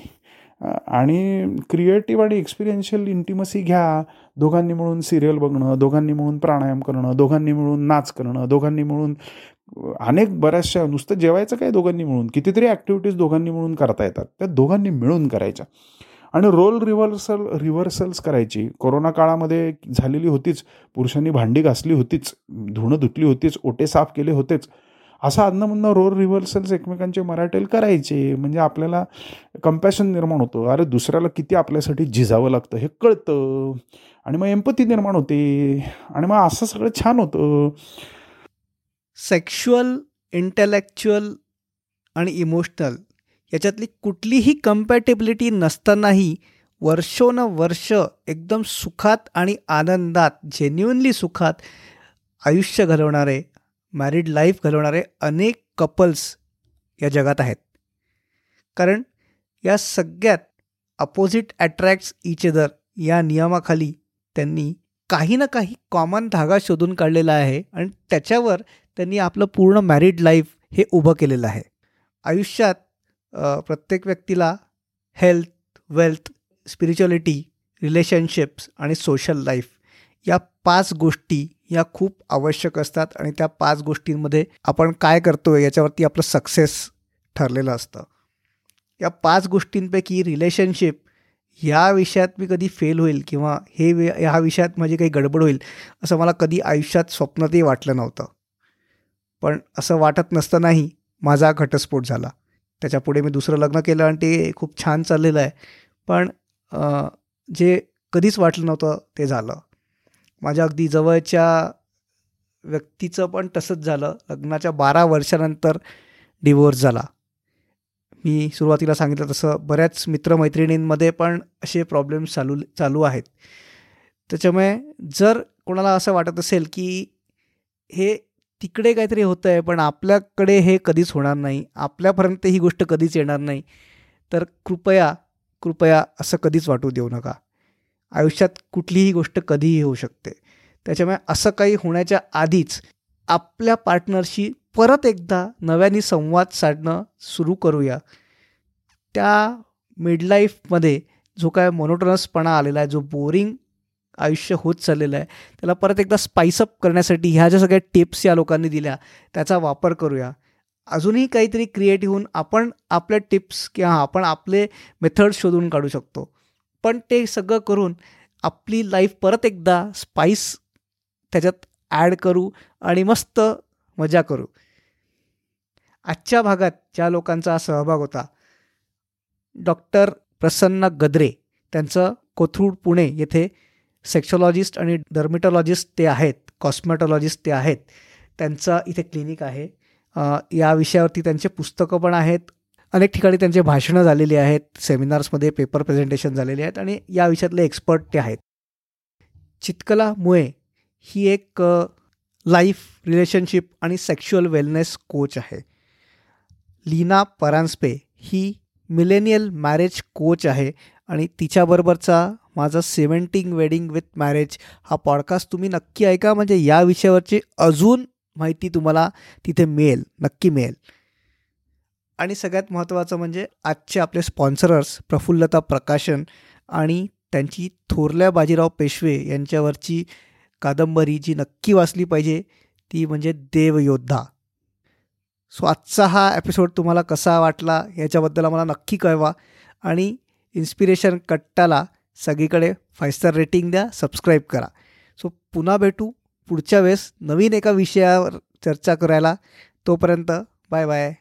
आणि क्रिएटिव्ह आणि एक्सपिरियन्शियल इंटिमसी घ्या. दोघांनी मिळून सिरियल बघणं दोघांनी मिळून प्राणायाम करणं दोघांनी मिळून नाच करणं दोघांनी मिळून अनेक बऱ्याचशा नुसतं जेवायचं काय दोघांनी मिळून? कितीतरी ॲक्टिव्हिटीज दोघांनी मिळून करता येतात. त्या दोघांनी मिळून करायच्या. आणि रोल रिव्हर्सल रिव्हर्सल्स करायची. कोरोना काळामध्ये झालेली होतीच. पुरुषांनी भांडी घासली होतीच. धुणं धुतली होतीच. ओटे साफ केले होतेच. असं अदनमधनं रोल रिव्हर्सल्स एकमेकांचे मराठेल करायचे. म्हणजे आपल्याला कम्पॅशन निर्माण होतं. अरे दुसऱ्याला किती आपल्यासाठी झिजावं लागतं हे कळतं. आणि मग एम्पती निर्माण होते. आणि मग असं सगळं छान होतं. सेक्शुअल इंटेलेक्च्युअल आणि इमोशनल याच्यातली कुठलीही कम्पॅटेबिलिटी नसतानाही वर्षोनवर्ष एकदम सुखात आणि आनंदात जेन्युनली सुखात आयुष्य घालवणारे मॅरिड लाईफ घालवणारे अनेक कपल्स या जगात आहेत. कारण या सगळ्यात अपोजिट अट्रॅक्ट्स इच अदर या नियमाखाली त्यांनी काही ना काही कॉमन धागा शोधून काढलेला आहे आणि त्याच्यावर त्यांनी आपलं पूर्ण मॅरिड लाईफ हे उभं केलेलं आहे. आयुष्यात प्रत्येक व्यक्तीला हेल्थ वेल्थ स्पिरिच्युअलिटी रिलेशनशिप्स आणि सोशल लाईफ या पाच गोष्टी या खूप आवश्यक असतात आणि त्या पाच गोष्टींमध्ये आपण काय करतो याच्यावरती आपलं सक्सेस ठरलेलं असतं. या पाच गोष्टींपैकी रिलेशनशिप ह्या विषयात मी कधी फेल होईल किंवा हे वे ह्या विषयात माझी काही गडबड होईल असं मला कधी आयुष्यात स्वप्नातही वाटलं नव्हतं. पण असं वाटत नसतानाही माझा घटस्फोट झाला. त्याच्यापुढे मी दुसरं लग्न केलं आणि ते खूप छान चाललेलं आहे. पण जे कधीच वाटलं नव्हतं ते झालं. माझ्या अगदी जवळच्या व्यक्तीचं पण तसंच झालं. लग्नाच्या बारा वर्षानंतर डिवोर्स झाला. मी सुरुवातीला सांगितलं तसं बऱ्याच मित्रमैत्रिणींमध्ये पण असे प्रॉब्लेम्स चालू चालू आहेत. त्याच्यामुळे जर कोणाला असं वाटत असेल की हे तिकडे काहीतरी होतं आहे पण आपल्याकडे हे कधीच होणार नाही. आपल्यापर्यंत ही गोष्ट कधीच येणार नाही. तर कृपया कृपया असं कधीच वाटू देऊ नका. आयुष्यात कुठलीही गोष्ट कधीही होऊ शकते. त्याच्यामुळे असं काही होण्याच्या आधीच आपल्या पार्टनरशी परत एकदा नव्याने संवाद साधणं सुरू करूया. त्या मिडलाईफमध्ये जो काय मोनोटोनसपणा आलेला आहे जो बोरिंग आयुष्य होत चाललेलं आहे. त्याला परत एकदा स्पाइसअप करण्यासाठी ह्या ज्या सगळ्या टिप्स या लोकांनी दिल्या त्याचा वापर करूया. अजूनही काहीतरी क्रिएटिव्ह होऊन आपण आपल्या टिप्स किंवा आपण आपले मेथड्स शोधून काढू शकतो. पण ते सगळं करून आपली लाईफ परत एकदा स्पाइस त्याच्यात ॲड करू आणि मस्त मजा करू. आजच्या भागात ज्या लोकांचा सहभाग होता डॉक्टर प्रसन्न गद्रे त्यांचं कोथरूड पुणे येथे सेक्शॉलॉजिस्ट आणि डर्मिटॉलॉजिस्ट ते आहेत कॉस्मेटॉलॉजिस्ट ते आहेत त्यांचं इथे क्लिनिक आहे. या विषयावरती त्यांचे पुस्तकं पण आहेत. अनेक ठिकाणी त्यांचे भाषणं झालेली आहेत सेमिनार्समध्ये पेपर प्रेझेंटेशन झालेले आहेत आणि या विषयातले एक्सपर्ट ते आहेत. चितकला मुळे ही एक लाईफ रिलेशनशिप आणि सेक्शुअल वेलनेस कोच आहे. लीना परांजपे ही मिलेनियल मॅरेज कोच आहे आणि तिच्याबरोबरचा माझा सेवन्टिंग वेडिंग विथ मॅरेज हा पॉडकास्ट तुम्ही नक्की ऐका. म्हणजे या विषयावरची अजून माहिती तुम्हाला तिथे मिळेल. नक्की मिळेल. आणि सगळ्यात महत्त्वाचं म्हणजे आजचे आपले स्पॉन्सरर्स प्रफुल्लता प्रकाशन आणि त्यांची थोरल्या बाजीराव पेशवे यांच्यावरची कादंबरी जी नक्की वाचली पाहिजे ती म्हणजे देवयोद्धा. सो आजचा हा एपिसोड तुम्हाला कसा वाटला याच्याबद्दल आम्हाला नक्की कळवा. आणि इन्स्पिरेशन कट्टाला सगळीकडे फाय स्टार रेटिंग द्या सबस्क्राईब करा. सो पुन्हा भेटू पुढच्या वेळेस नवीन एका विषयावर चर्चा करायला. तोपर्यंत बाय बाय